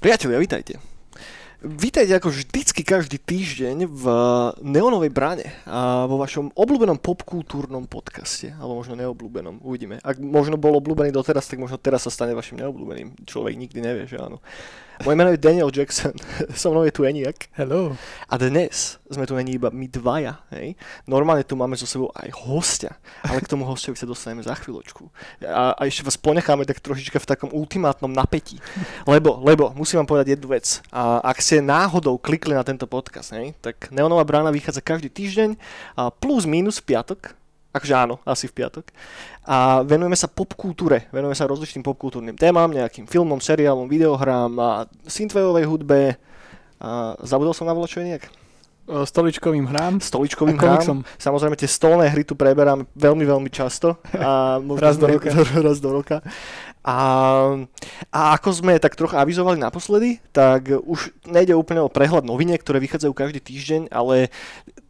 Priatelia, vítajte. Vítajte ako vždycky každý týždeň v Neonovej bráne a vo vašom obľúbenom popkultúrnom podcaste, alebo možno neobľúbenom, uvidíme. Ak možno bol obľúbený doteraz, tak možno teraz sa stane vašim neobľúbeným. Človek nikdy nevie, že áno. Moje meno je Daniel Jackson, so mnou je tu Eniak. Hello. A dnes sme tu není iba my dvaja, hej. Normálne tu máme so sebou aj hostia, ale k tomu hostovi sa dostaneme za chvíľočku. A, a ešte vás ponecháme tak trošička v takom ultimátnom napätí. Lebo, lebo, musím vám povedať jednu vec. A ak ste náhodou klikli na tento podcast, hej, tak Neonová brána vychádza každý týždeň, a plus minus v piatok, Akože áno, asi v piatok. A venujeme sa popkultúre, venujeme sa rozličným popkultúrnym témam, nejakým filmom, seriálom, videohrám a synthwaveovej hudbe. A zabudol som na volačo nejak? Stoličkovým hrám. Stoličkovým hrám. Samozrejme tie stolné hry tu preberám veľmi, veľmi často. A raz do roka. raz do roka. A, a ako sme tak trocha avizovali naposledy, tak už nejde úplne o prehľad noviniek, ktoré vychádzajú každý týždeň, ale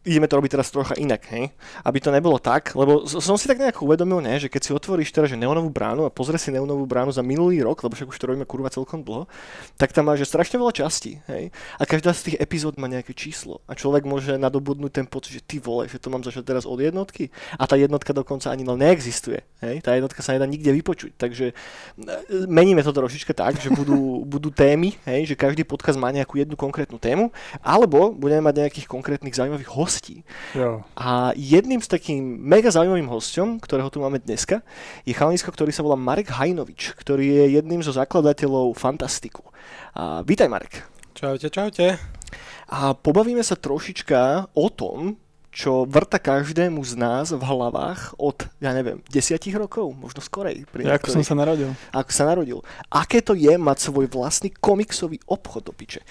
ideme to robiť teraz trocha inak, hej? Aby to nebolo tak, lebo som si tak nejak uvedomil, ne, že keď si otvoríš teraz že neonovú bránu a pozrie si neonovú bránu za minulý rok, lebo však už to robíme kurva celkom dlho, tak tam máš strašne veľa častí, hej? A každá z tých epizód má nejaké číslo a človek môže nadobudnúť ten pocit, že ty vole, že to mám začať teraz od jednotky a tá jednotka dokonca ani neexistuje, hej? Tá jednotka sa nedá nikde vypočuť, takže e, meníme to trošička tak, že budú, budú témy, hej? Že každý podcast má nejakú jednu konkrétnu tému, alebo budeme mať nejakých konkrétnych zaujímavých hostí hostí. Jo. A jedným z takým mega zaujímavým hostom, ktorého tu máme dneska, je chalanisko, ktorý sa volá Marek Hajnovič, ktorý je jedným zo zakladateľov Fantastiku. A vítaj Marek. Čaute, čaute. A pobavíme sa trošička o tom, čo vrta každému z nás v hlavách od, ja neviem, desiatich rokov, možno skorej. Pri ja, ako som sa narodil. Ako sa narodil. Aké to je mať svoj vlastný komiksový obchod do piče.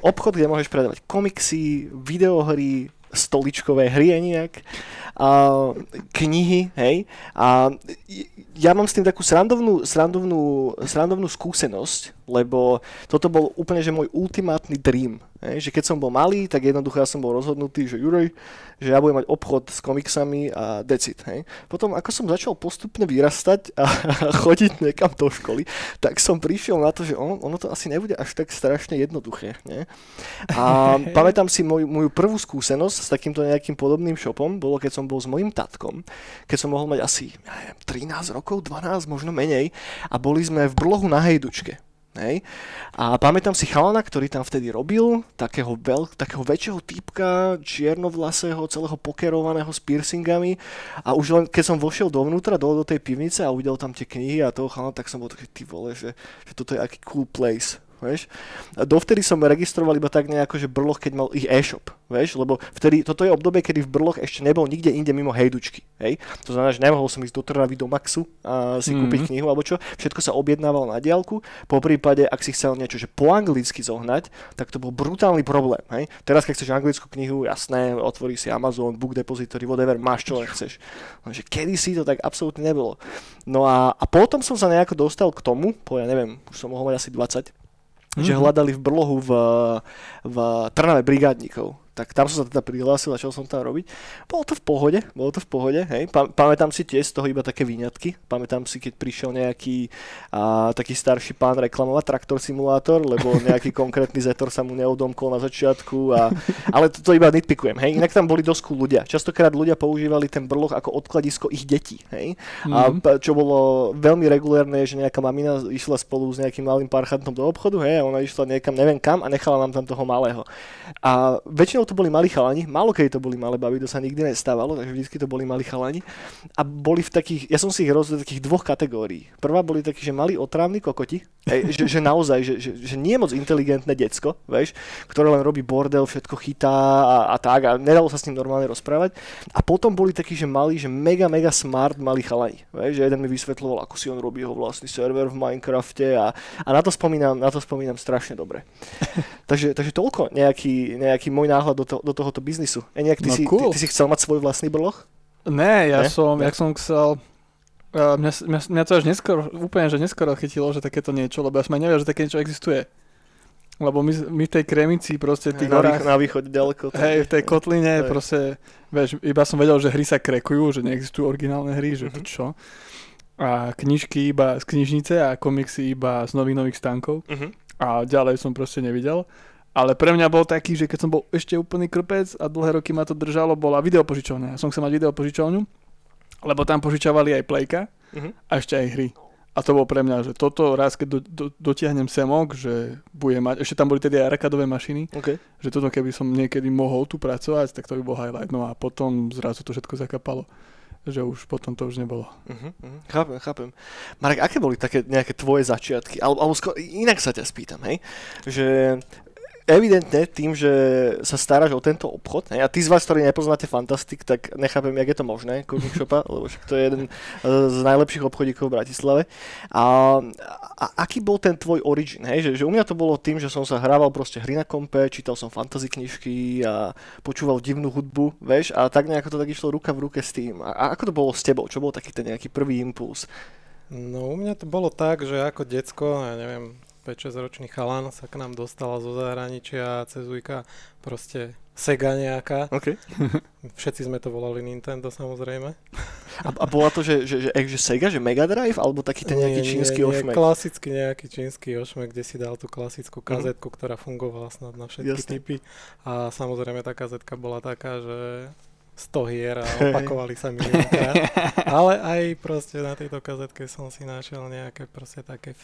Obchod, kde môžeš predávať komiksy, videohry, stoličkové hry nejak, a knihy, hej. A ja mám s tým takú srandovnú, srandovnú, srandovnú skúsenosť, lebo toto bol úplne že môj ultimátny dream. Hej, že keď som bol malý, tak jednoducho ja som bol rozhodnutý, že Juraj, že ja budem mať obchod s komiksami a decit. Hej. Potom ako som začal postupne vyrastať a chodiť niekam do školy, tak som prišiel na to, že on, ono to asi nebude až tak strašne jednoduché. Nie? A pamätám si moju, moju prvú skúsenosť s takýmto nejakým podobným shopom, bolo keď som bol s mojim tatkom, keď som mohol mať asi ja neviem, 13 rokov, 12, možno menej a boli sme v brlohu na Hejdučke. Hej. A pamätám si chalana, ktorý tam vtedy robil, takého, veľ, takého väčšieho typka, čiernovlasého, celého pokerovaného s piercingami a už len keď som vošiel dovnútra, do, do tej pivnice a uvidel tam tie knihy a toho chalana, tak som bol taký, ty vole, že, že toto je aký cool place. Vieš? A dovtedy som registroval iba tak nejako, že Brloch, keď mal ich e-shop, vieš? lebo vtedy, toto je obdobie, kedy v Brloch ešte nebol nikde inde mimo hejdučky. Hej? To znamená, že nemohol som ísť do Trnavy, do Maxu a si mm-hmm. kúpiť knihu alebo čo. Všetko sa objednával na diálku. Po prípade, ak si chcel niečo že po anglicky zohnať, tak to bol brutálny problém. Hej? Teraz, keď chceš anglickú knihu, jasné, otvorí si Amazon, Book Depository, whatever, máš čo len chceš. Lenže kedy si to tak absolútne nebolo. No a, a potom som sa nejako dostal k tomu, po ja neviem, už som mohol mať asi 20, mm-hmm. že hľadali v brlohu v, v Trnave brigádnikov tak tam som sa teda prihlásil čo som tam robiť. Bolo to v pohode, bolo to v pohode, hej. Pa, pamätám si tiež z toho iba také výňatky. Pamätám si, keď prišiel nejaký a, taký starší pán reklamovať traktor simulátor, lebo nejaký konkrétny zetor sa mu neodomkol na začiatku. A, ale to, to iba nitpikujem, hej. Inak tam boli cool ľudia. Častokrát ľudia používali ten brloch ako odkladisko ich detí, hej. A mm-hmm. čo bolo veľmi regulérne, že nejaká mamina išla spolu s nejakým malým parchantom do obchodu, hej, a ona išla niekam neviem kam a nechala nám tam toho malého. A väčšinou to boli malí chalani, málo kedy to boli malé baby, to sa nikdy nestávalo, takže vždy to boli malí chalani. A boli v takých, ja som si ich rozdelil takých dvoch kategórií. Prvá boli takí, že mali otrávni kokoti, ej, že, že, naozaj, že, že, že nie moc inteligentné decko, vieš, ktoré len robí bordel, všetko chytá a, a tak a nedalo sa s ním normálne rozprávať. A potom boli takí, že mali, že mega, mega smart malí chalani, vieš, že jeden mi vysvetloval, ako si on robí jeho vlastný server v Minecrafte a, a na to spomínam, na to spomínam strašne dobre. takže, takže toľko nejaký, nejaký môj náhľad do, to, do tohoto biznisu. E nejak, ty, no, si, cool. ty, ty si chcel mať svoj vlastný brloch? Ne, ja ne? som, ne? jak som chcel, uh, mňa, mňa, mňa to až neskoro, úplne, že neskoro chytilo, že takéto niečo, lebo ja som aj nevedel, že také niečo existuje. Lebo my, my v tej kremici proste tých na, horách, na východe ďaleko. Hej, v tej kotline hej. proste, vieš, iba som vedel, že hry sa krekujú, že neexistujú originálne hry, že mm-hmm. to čo. A knižky iba z knižnice a komiksy iba z novinových stánkov. Mm-hmm. A ďalej som proste nevidel. Ale pre mňa bol taký, že keď som bol ešte úplný krpec a dlhé roky ma to držalo, bola videopožičovňa. Ja som chcel mať videopožičovňu, lebo tam požičovali aj playka uh-huh. a ešte aj hry. A to bol pre mňa, že toto raz, keď do, do, dotiahnem semok, že bude mať, ešte tam boli tedy aj arkadové mašiny, okay. že toto keby som niekedy mohol tu pracovať, tak to by bol highlight. No a potom zrazu to všetko zakapalo že už potom to už nebolo. Uh-huh, uh-huh. Chápem, chápem. Marek, aké boli také nejaké tvoje začiatky? Alebo, alebo skôr, inak sa ťa spýtam, hej? Že evidentne tým, že sa staráš o tento obchod, a tí z vás, ktorí nepoznáte Fantastic, tak nechápem, jak je to možné, Kurník Shopa, lebo však to je jeden z najlepších obchodíkov v Bratislave. A, a aký bol ten tvoj origin, hej? Že, že u mňa to bolo tým, že som sa hrával proste hry na kompe, čítal som fantasy knižky a počúval divnú hudbu, vieš, a tak nejako to tak išlo ruka v ruke s tým. A, a ako to bolo s tebou? Čo bol taký ten nejaký prvý impuls? No u mňa to bolo tak, že ako decko, ja neviem, 5-6 ročný chalan sa k nám dostala zo zahraničia cez Ujka proste Sega nejaká. Okay. Všetci sme to volali Nintendo samozrejme. A, a bola to, že, že, že, že Sega, že Mega Drive, alebo taký ten nejaký nie, čínsky nie, ošmek? klasický nejaký čínsky ošmek, kde si dal tú klasickú mhm. kazetku, mm. ktorá fungovala snad na všetky Jasne. typy. A samozrejme tá kazetka bola taká, že 100 hier a opakovali sa miliónkrát. Ale aj proste na tejto kazetke som si našiel nejaké proste také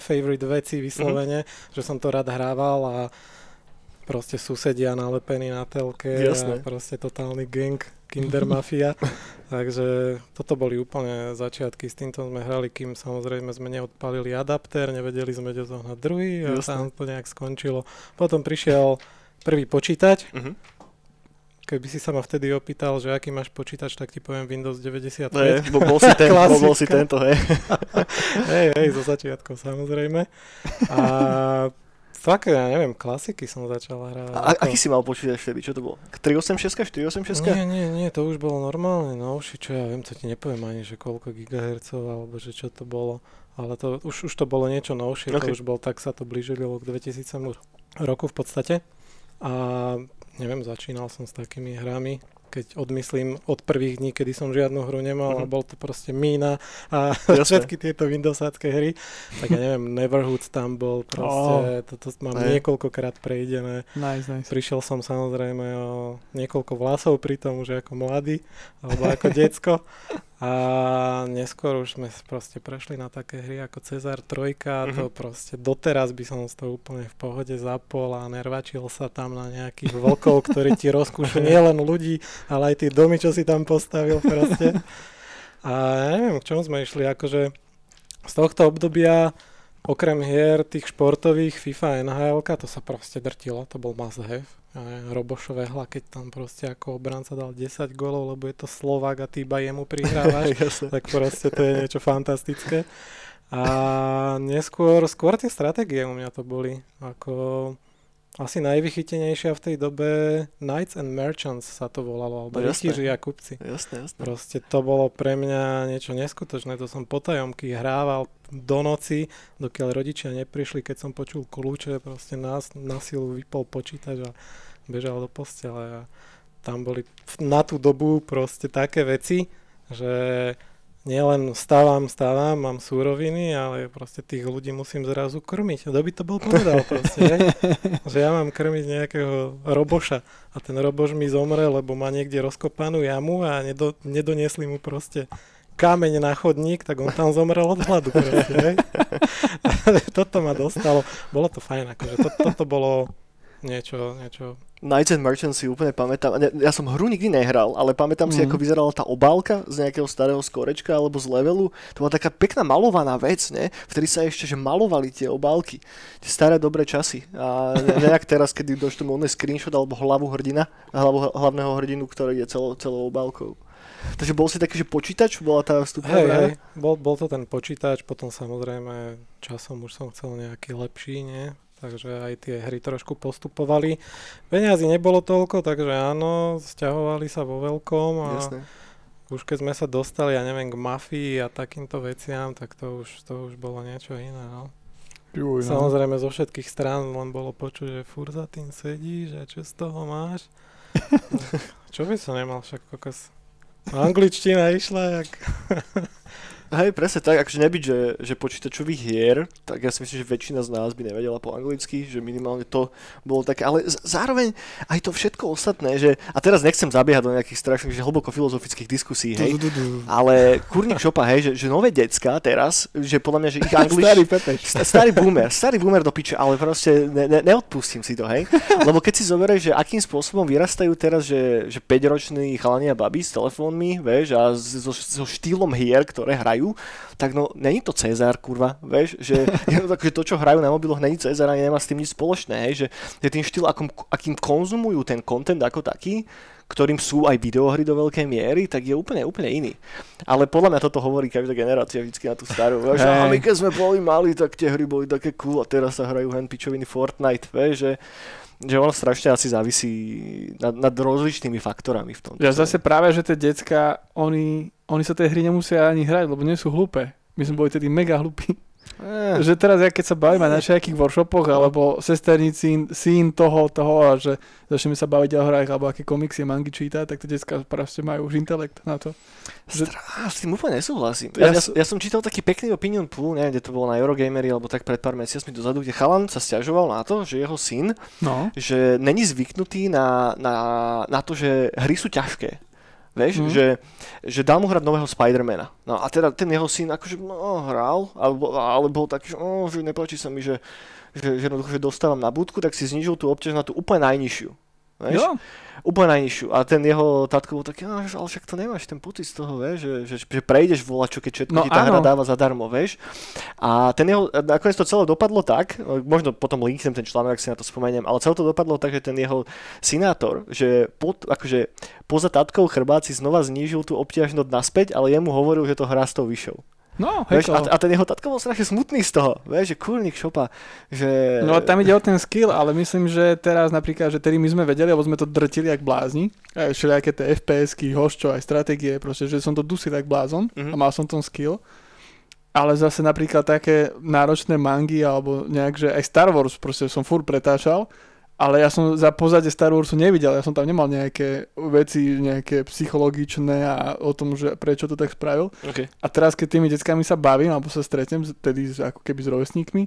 favorite veci vyslovene, mm-hmm. že som to rád hrával a proste susedia nalepení na telke Jasné. a proste totálny gang Kinder Mafia. Takže toto boli úplne začiatky, s týmto sme hrali, kým samozrejme sme neodpalili adapter, nevedeli sme, kde zohnať druhý a Jasné. tam to nejak skončilo. Potom prišiel prvý počítač, mm-hmm Keby si sa ma vtedy opýtal, že aký máš počítač, tak ti poviem Windows 95. Hey, bol, bol, si ten, bol, bol si tento, hej. hej, hej, zo začiatku samozrejme. A fakt, ja neviem, klasiky som začal hrať. A ako... aký si mal počítač vtedy? Čo to bolo? 386, 486? Nie, nie, nie, to už bolo normálne novší, čo ja viem, to ti nepoviem ani, že koľko gigahercov, alebo že čo to bolo. Ale to, už, už to bolo niečo novšie, okay. to už bol, tak sa to blížilo k 2000 roku v podstate. A neviem, začínal som s takými hrami, keď odmyslím od prvých dní, kedy som žiadnu hru nemal uh-huh. a bol to proste Mína a všetky tieto Windowsácké hry, tak ja neviem, Neverhood tam bol proste, oh. toto mám hey. niekoľkokrát prejdené. Nice, nice. Prišiel som samozrejme o niekoľko vlasov pri tom už ako mladý, alebo ako decko a neskôr už sme proste prešli na také hry ako Cezar 3, mm-hmm. to proste doteraz by som to úplne v pohode zapol a nervačil sa tam na nejakých vlkov, ktorí ti rozkúšu nielen ľudí, ale aj tie domy, čo si tam postavil proste. A ja neviem, k čomu sme išli, akože z tohto obdobia okrem hier tých športových FIFA NHL, to sa proste drtilo, to bol must have Robošové hla, keď tam proste ako obranca dal 10 golov, lebo je to Slovák a ty iba jemu prihrávaš, tak proste to je niečo fantastické. A neskôr, skôr tie stratégie u mňa to boli. Ako asi najvychytenejšia v tej dobe Knights and Merchants sa to volalo, alebo no, rytíři a kupci. Jasné, jasné. Proste to bolo pre mňa niečo neskutočné, to som potajomky hrával do noci, dokiaľ rodičia neprišli, keď som počul kľúče, proste nás na silu vypol počítač a bežal do postele a tam boli na tú dobu proste také veci, že nielen stávam, stávam, mám súroviny, ale proste tých ľudí musím zrazu krmiť. Kto by to bol povedal proste, že? že ja mám krmiť nejakého roboša a ten roboš mi zomre, lebo má niekde rozkopanú jamu a nedo, nedoniesli mu proste kameň na chodník, tak on tam zomrel od hladu. Proste, toto ma dostalo. Bolo to fajn, akože to, toto bolo niečo, niečo Knights and Merchants si úplne pamätám. Ja som hru nikdy nehral, ale pamätám mm. si, mhm. ako vyzerala tá obálka z nejakého starého skorečka alebo z levelu. To bola taká pekná malovaná vec, ne? Vtedy sa ešte že malovali tie obálky. Tie staré dobré časy. A nejak teraz, kedy došlo mu screenshot alebo hlavu hrdina, hlavu hlavného hrdinu, ktorý je celou, celou obálkou. Takže bol si taký, že počítač bola tá vstupná hej, hej, bol, bol to ten počítač, potom samozrejme časom už som chcel nejaký lepší, nie? Takže aj tie hry trošku postupovali. Peniazy nebolo toľko, takže áno, stiahovali sa vo veľkom a Jasne. už keď sme sa dostali, ja neviem, k mafii a takýmto veciam, tak to už, to už bolo niečo iné, no. Juj, no. Samozrejme zo všetkých strán len bolo počuť, že fur za tým sedíš a čo z toho máš. čo by som nemal však kokos. Angličtina išla jak... Hej, presne tak, akože nebyť, že, že počítačových hier, tak ja si myslím, že väčšina z nás by nevedela po anglicky, že minimálne to bolo také, ale z- zároveň aj to všetko ostatné, že, a teraz nechcem zabiehať do nejakých strašných, že hlboko filozofických diskusí, hej, ale kurník šopa, hej, že, že nové decka teraz, že podľa mňa, že ich anglič... Starý Pepeš. Sta- Starý boomer, starý boomer do piče, ale proste ne, ne, neodpustím si to, hej. Lebo keď si zoberieš, že akým spôsobom vyrastajú teraz, že, že 5-roční chalani a babi s telefónmi, vieš, a so, so štýlom hier, ktoré hrajú, tak no, není to Cezar, kurva, vieš, že takže to, čo hrajú na mobiloch, není Cezar a nemá s tým nič spoločné, hej, že je tým štýl, akom, akým konzumujú ten content ako taký, ktorým sú aj videohry do veľkej miery, tak je úplne, úplne iný. Ale podľa mňa toto hovorí každá generácia vždycky na tú starú. Vieš, Hej. a my keď sme boli mali, tak tie hry boli také cool a teraz sa hrajú hen pičoviny Fortnite, vieš, že, že ono strašne asi závisí nad, nad rozličnými faktorami v tom. Ja zase práve, že tie decka, oni, oni sa tej hry nemusia ani hrať, lebo nie sú hlúpe. My sme boli tedy mega hlúpi. Eh, Že teraz, ja keď sa bavíme na nejakých workshopoch, alebo sesterníci, syn toho, toho, a že začneme sa baviť o hrách, alebo aké komiksy, mangy číta, tak tie decka proste majú už intelekt na to. že- Strá, s tým úplne nesúhlasím. Ja, ja, Ja s- ja som čítal taký pekný opinion pool, neviem, kde to bolo na Eurogamery, alebo tak pred pár mesiacmi dozadu, kde chalan sa stiažoval na to, že jeho syn, No. že není zvyknutý na, na, na to, že hry sú ťažké. Vieš, mm. že, že dal mu hrať nového Spidermana. No a teda ten jeho syn akože no, hral, alebo, ale bol taký, že, oh, že nepáči sa mi, že, že, že jednoducho, že dostávam na budku, tak si znižil tú obťaž na tú úplne najnižšiu. Vieš? Jo. Úplne najnižšiu. A ten jeho tatko bol taký, "No, ale však to nemáš, ten pocit z toho, vieš, že, že, že prejdeš volačo, keď všetko No ti tá hra áno. dáva zadarmo, vieš. A ten jeho, nakoniec to celé dopadlo tak, možno potom linknem ten článok, ak si na to spomeniem, ale celé to dopadlo tak, že ten jeho sinátor, že pod, akože poza tatkou chrbáci znova znížil tú obťažnosť naspäť, ale jemu hovoril, že to hrá s tou vyššou. No, Vieš, a, a ten jeho tatko bol strašne smutný z toho, vieš, že kurník šopa, že... No a tam ide o ten skill, ale myslím, že teraz napríklad, že tedy my sme vedeli, lebo sme to drtili jak blázni, aj všelijaké tie FPS-ky, hoščo, aj stratégie, proste, že som to dusil jak blázon Mhm. a mal som ten skill. Ale zase napríklad také náročné mangy alebo nejak, že aj Star Wars proste som furt pretáčal, ale ja som za pozadie Star Warsu nevidel, ja som tam nemal nejaké veci, nejaké psychologičné a o tom, že prečo to tak spravil. Okay. A teraz, keď tými deckami sa bavím, alebo sa stretnem, tedy ako keby s rovesníkmi,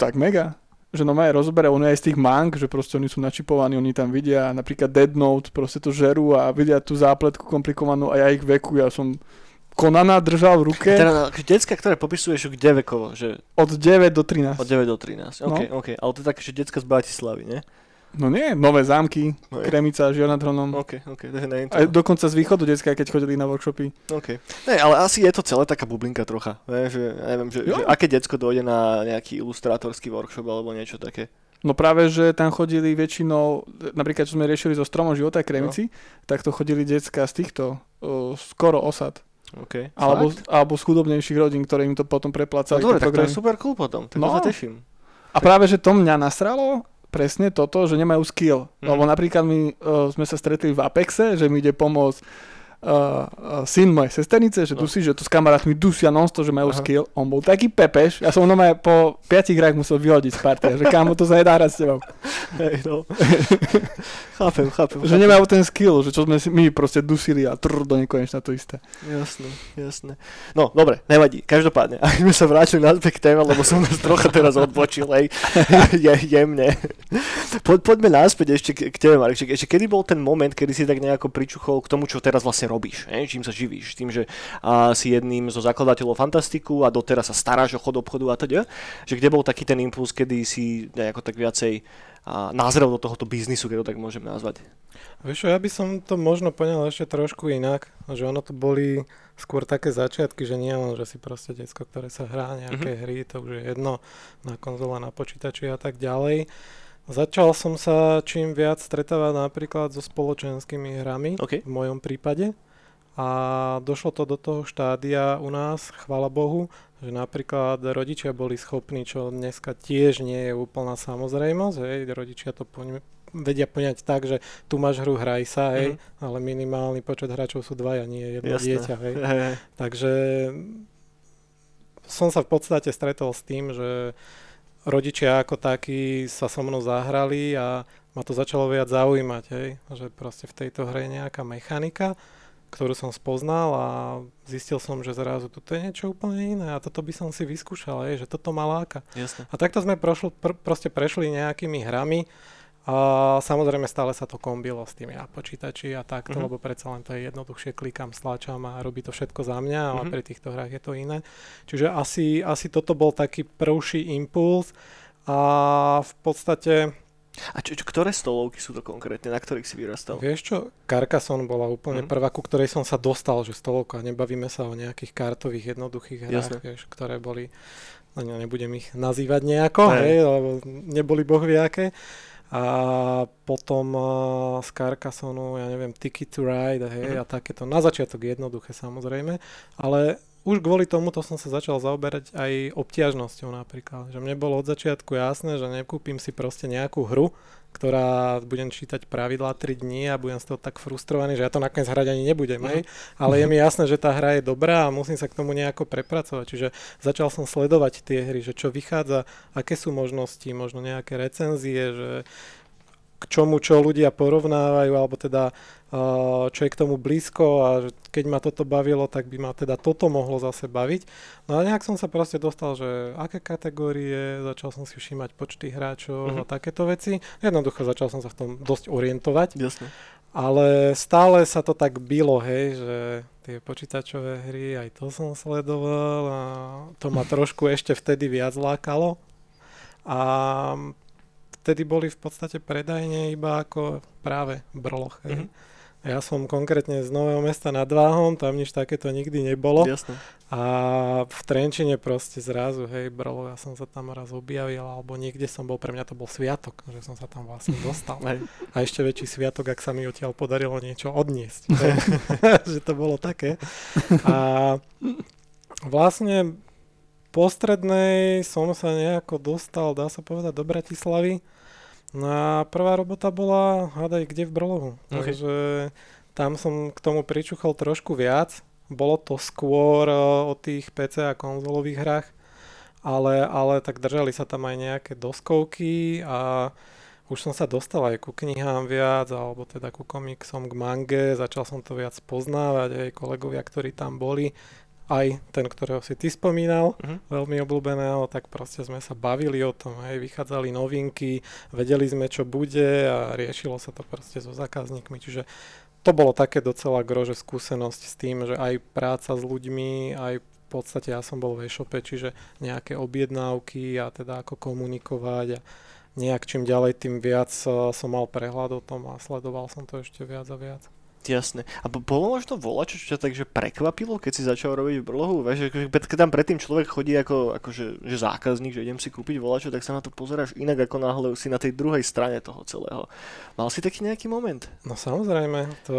tak mega. Že no aj rozoberá, on je aj z tých mang, že proste oni sú načipovaní, oni tam vidia napríklad Dead Note, proste to žerú a vidia tú zápletku komplikovanú a ja ich veku, ja som Konana držal v ruke Teda akože decka, ktoré popisuješ kde vekovo, že od 9 do 13. od 9 do 13. No. OK, OK, ale to je také, že decka z Bratislavy, nie? No nie, nové zámky, No, Kremica, Žionatronom. OK, OK, to je to. dokonca z východu decka, keď chodili na workshopy. OK. Ne, ale asi je to celé taká bublinka trocha. Vieš, že, neviem, že, Jo. že aké decko dojde na nejaký ilustrátorský workshop alebo niečo také. No práve, že tam chodili väčšinou, napríklad čo sme riešili so stromom života a kremici, tak to chodili decka z týchto, o, skoro osad. OK. Alebo, Fakt? alebo z chudobnejších rodín, ktoré im to potom No preplácali. dobre, tie tak to je super cool potom, tak No. no. sa teším. A práve, že to mňa nasralo, presne toto, že nemajú skill. Mhm. Lebo napríklad my uh, sme sa stretli v Apexe, že mi ide pomôcť uh, syn mojej sesternice, že No. dusí, že tu s kamarátmi dusia nonsto, že majú Aha. skill. On bol taký pepeš, ja som ho po 5 hrách musel vyhodiť z partie, že kámo to sa nedá hrať s tebou. Hej, no. chápem, chápem. Že nemajú ten skill, že čo sme si my proste dusili a trr do nekonečna to isté. Jasné, jasné. No, dobre, nevadí. Každopádne, ak sme sa vrátili naspäť k téme, lebo som nás trocha teraz odbočil, hej, je, jemne. Po, poďme naspäť ešte k, k tebe, Marek. Ešte kedy bol ten moment, kedy si tak nejako pričuchol k tomu, čo teraz vlastne robíš, hej? čím sa živíš? Tým, že a, si jedným zo zakladateľov Fantastiku a doteraz sa staráš o chod obchodu a teda. Že kde bol taký ten impuls, kedy si nejako tak viacej a, nazrel do tohoto biznisu, keď to tak môžem nazvať. Vieš ja by som to možno poňal ešte trošku inak, že ono to boli skôr také začiatky, že nie len, že si proste decko, ktoré sa hrá nejaké Mhm. hry, to už je jedno na konzole, na počítači a tak ďalej. Začal som sa čím viac stretávať napríklad so spoločenskými hrami, OK. v mojom prípade. A došlo to do toho štádia u nás, chvala Bohu, že napríklad rodičia boli schopní, čo dneska tiež nie je úplná samozrejmosť, hej, rodičia to poň- vedia poňať tak, že tu máš hru, hraj sa, hej, Mhm. ale minimálny počet hráčov sú dvaja, nie jedno Jasné. dieťa, hej. Takže som sa v podstate stretol s tým, že rodičia ako takí sa so mnou zahrali a ma to začalo viac zaujímať, hej, že proste v tejto hre je nejaká mechanika, ktorú som spoznal a zistil som, že zrazu toto je niečo úplne iné a toto by som si vyskúšal, je, že toto ma láka. Jasne. A takto sme prošli, pr- proste prešli nejakými hrami a samozrejme stále sa to kombilo s tými na počítači a takto, Mhm. lebo predsa len to je jednoduchšie, klikám, stlačam a robí to všetko za mňa, ale Mhm. pri týchto hrách je to iné. Čiže asi, asi toto bol taký prvší impuls a v podstate A čo, čo, ktoré stolovky sú to konkrétne, na ktorých si vyrastal? Vieš čo, Carcassonne bola úplne Mhm. prvá, ku ktorej som sa dostal, že stolovka, nebavíme sa o nejakých kartových jednoduchých hrách, vieš, ktoré boli, no ne, nebudem ich nazývať nejako, hej, lebo neboli bohviaké. A potom uh, z Carcassonu, ja neviem, Ticket to Ride, hej, Mhm. a takéto. Na začiatok jednoduché samozrejme, ale už kvôli tomuto som sa začal zaoberať aj obťažnosťou napríklad. Že mne bolo od začiatku jasné, že nekúpim si proste nejakú hru, ktorá budem čítať pravidlá 3 dní a budem z toho tak frustrovaný, že ja to nakoniec hrať ani nebudem, Mhm. hej. Ale je mi jasné, že tá hra je dobrá a musím sa k tomu nejako prepracovať. Čiže začal som sledovať tie hry, že čo vychádza, aké sú možnosti, možno nejaké recenzie, že k čomu čo ľudia porovnávajú, alebo teda uh, čo je k tomu blízko a keď ma toto bavilo, tak by ma teda toto mohlo zase baviť. No a nejak som sa proste dostal, že aké kategórie, začal som si všímať počty hráčov Mhm. a takéto veci. Jednoducho začal som sa v tom dosť orientovať, Jasne. ale stále sa to tak bylo, hej, že tie počítačové hry, aj to som sledoval a to ma trošku ešte vtedy viac lákalo. A vtedy boli v podstate predajne iba ako práve brloch. Hej. Mhm. Ja som konkrétne z Nového mesta nad Váhom, tam nič takéto nikdy nebolo. Jasne. A v Trenčine proste zrazu, hej, brlo, ja som sa tam raz objavil, alebo niekde som bol, pre mňa to bol sviatok, že som sa tam vlastne dostal. A ešte väčší sviatok, ak sa mi odtiaľ podarilo niečo odniesť. že to bolo také. A vlastne po strednej som sa nejako dostal, dá sa povedať, do Bratislavy. No a prvá robota bola, hádaj, kde v Brlohu. Ok. Takže tam som k tomu pričuchol trošku viac. Bolo to skôr uh, o tých PC a konzolových hrách, ale, ale tak držali sa tam aj nejaké doskovky a už som sa dostal aj ku knihám viac, alebo teda ku komiksom, k mange, začal som to viac poznávať, aj kolegovia, ktorí tam boli, aj ten, ktorého si ty spomínal, Mhm. veľmi obľúbeného, tak proste sme sa bavili o tom, hej, vychádzali novinky, vedeli sme, čo bude a riešilo sa to proste so zákazníkmi, čiže to bolo také docela grože skúsenosť s tým, že aj práca s ľuďmi, aj v podstate ja som bol v e-shope, čiže nejaké objednávky a teda ako komunikovať a nejak čím ďalej, tým viac eh, som mal prehľad o tom a sledoval som to ešte viac a viac. Jasné. A bo- bolo možno volačo, čo ťa takže prekvapilo, keď si začal robiť brlohu? Vieš, akože, keď tam predtým človek chodí ako, akože, že zákazník, že idem si kúpiť volačo, tak sa na to pozeráš inak, ako náhle si na tej druhej strane toho celého. Mal si taký nejaký moment? No samozrejme, to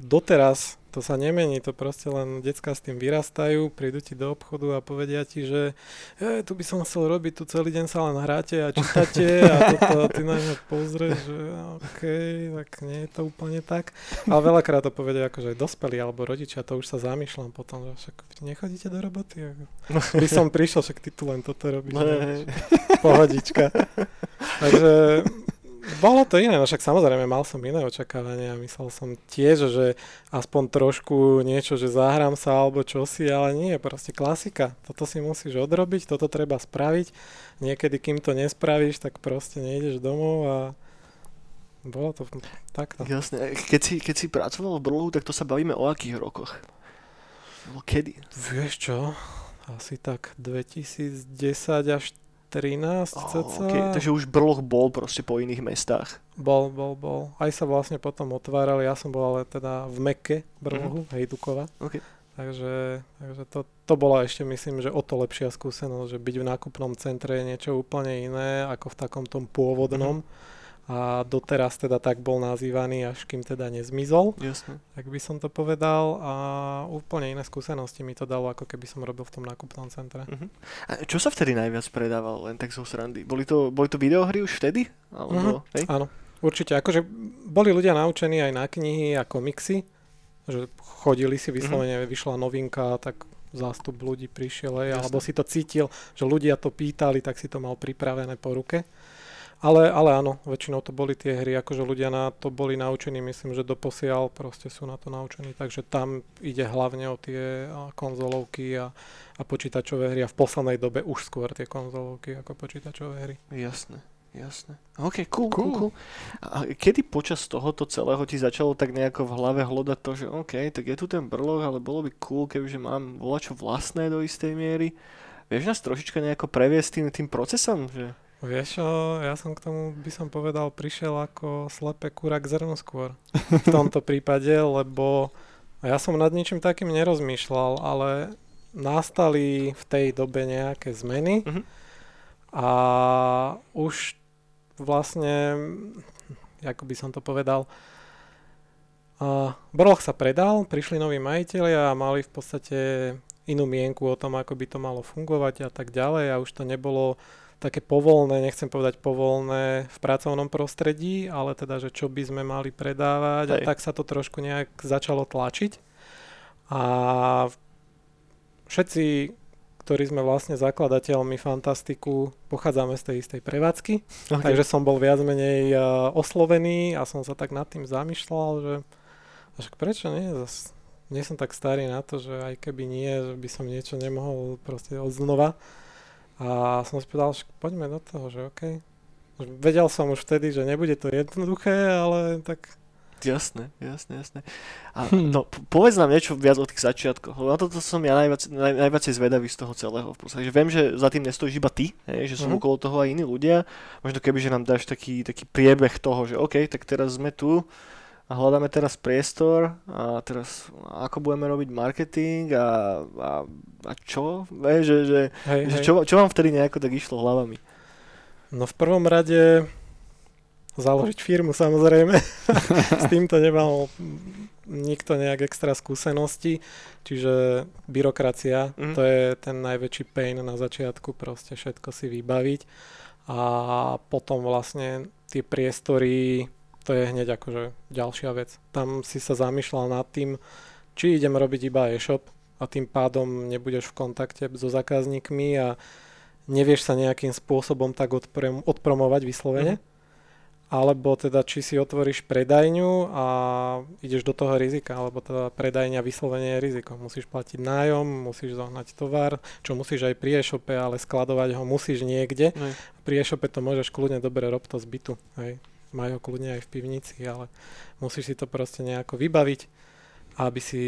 doteraz to sa nemení, to proste len decka s tým vyrastajú, prídu ti do obchodu a povedia ti, že e, tu by som chcel robiť, tu celý deň sa len hráte a čítate a toto a ty na mňa pozrieš, že OK, tak nie je to úplne tak. Ale veľakrát to povedia akože aj dospelí alebo rodičia, to už sa zamýšľam potom, že však nechodíte do roboty. By som prišiel, však ty tu len toto robíš. No, ne? hej. Pohodička. Takže bolo to iné, no však samozrejme mal som iné očakávania, myslel som tiež, že aspoň trošku niečo, že zahrám sa alebo čosi, ale nie, proste klasika. Toto si musíš odrobiť, toto treba spraviť. Niekedy, kým to nespravíš, tak proste nejdeš domov a bolo to takto. Jasné. Keď si, keď si pracoval v brlohu, tak to sa bavíme o akých rokoch? Kedy? Vieš čo, asi tak 2010 až 13 Oh, cca. okay. Takže už brloh bol proste po iných mestách. Bol, bol, bol. Aj sa vlastne potom otvárali, ja som bol ale teda v Mekke, Brlohu, mm-hmm. Hejdukova. OK. Takže, takže to, to bola ešte myslím, že o to lepšia skúsenosť, že byť v nákupnom centre je niečo úplne iné ako v takom tom pôvodnom. A doteraz teda tak bol nazývaný, až kým teda nezmizol, Jasné. tak by som to povedal. A úplne iné skúsenosti mi to dalo, ako keby som robil v tom nákupnom centre. Uh-huh. A čo sa vtedy najviac predávalo, len tak zo srandy? Boli to, boli to videohry už vtedy? Alebo, uh-huh. hej? Áno, určite. Akože boli ľudia naučení aj na knihy a komiksy, že chodili si vyslovene, mm-hmm. vyšla novinka, tak zástup ľudí prišiel, aj, alebo si to cítil, že ľudia to pýtali, tak si to mal pripravené po ruke. Ale, ale áno, väčšinou to boli tie hry, akože ľudia na to boli naučení, myslím, že doposiaľ proste sú na to naučení, takže tam ide hlavne o tie konzolovky a, a počítačové hry a v poslednej dobe už skôr tie konzolovky ako počítačové hry. Jasné. Jasné. OK, cool, cool, cool. A kedy počas tohoto celého ti začalo tak nejako v hlave hľadať to, že OK, tak je tu ten brloh, ale bolo by cool, kebyže mám volačo vlastné do istej miery. Vieš nás trošička nejako previesť tým, tým procesom? Že... Vieš, ja som k tomu, by som povedal, prišiel ako slepé kúra k zrnu skôr. V tomto prípade, lebo ja som nad ničím takým nerozmýšľal, ale nastali v tej dobe nejaké zmeny uh-huh. a už vlastne, ako by som to povedal, uh, Brloch sa predal, prišli noví majiteľia a mali v podstate inú mienku o tom, ako by to malo fungovať a tak ďalej a už to nebolo také povolné, nechcem povedať povolné v pracovnom prostredí, ale teda, že čo by sme mali predávať Hej. a tak sa to trošku nejak začalo tlačiť. A všetci, ktorí sme vlastne zakladateľmi Fantastiku, pochádzame z tej istej prevádzky, okay. takže som bol viac menej uh, oslovený a som sa tak nad tým zamýšľal, že však prečo nie? Zas, nie som tak starý na to, že aj keby nie, že by som niečo nemohol proste od znova. A som si povedal, že poďme do toho, že OK. Vedel som už vtedy, že nebude to jednoduché, ale tak... Jasné, jasné, jasné. A hm. no, povedz nám niečo viac o tých začiatkoch, lebo na toto som ja najviac, naj, najviac zvedavý z toho celého. V podstate, že viem, že za tým nestojíš iba ty, hej, že sú uh-huh. okolo toho aj iní ľudia. Možno keby, že nám dáš taký, taký priebeh toho, že OK, tak teraz sme tu, a hľadáme teraz priestor a teraz ako budeme robiť marketing a, a, a čo? Ve, že, že, hej, že hej. Čo, čo vám vtedy nejako tak išlo hlavami? No v prvom rade založiť firmu samozrejme. S týmto nemal nikto nejak extra skúsenosti, čiže byrokracia, mm. to je ten najväčší pain na začiatku, proste všetko si vybaviť a potom vlastne tie priestory to je hneď akože ďalšia vec. Tam si sa zamýšľal nad tým, či idem robiť iba e-shop a tým pádom nebudeš v kontakte so zákazníkmi a nevieš sa nejakým spôsobom tak odprom- odpromovať vyslovene. Mm. Alebo teda či si otvoríš predajňu a ideš do toho rizika, alebo teda predajňa vyslovene je riziko. Musíš platiť nájom, musíš zohnať tovar, čo musíš aj pri e-shope, ale skladovať ho musíš niekde. Mm. Pri e-shope to môžeš kľudne dobre robiť to z bytu. Hej majú ho kľudne aj v pivnici, ale musíš si to proste nejako vybaviť, aby si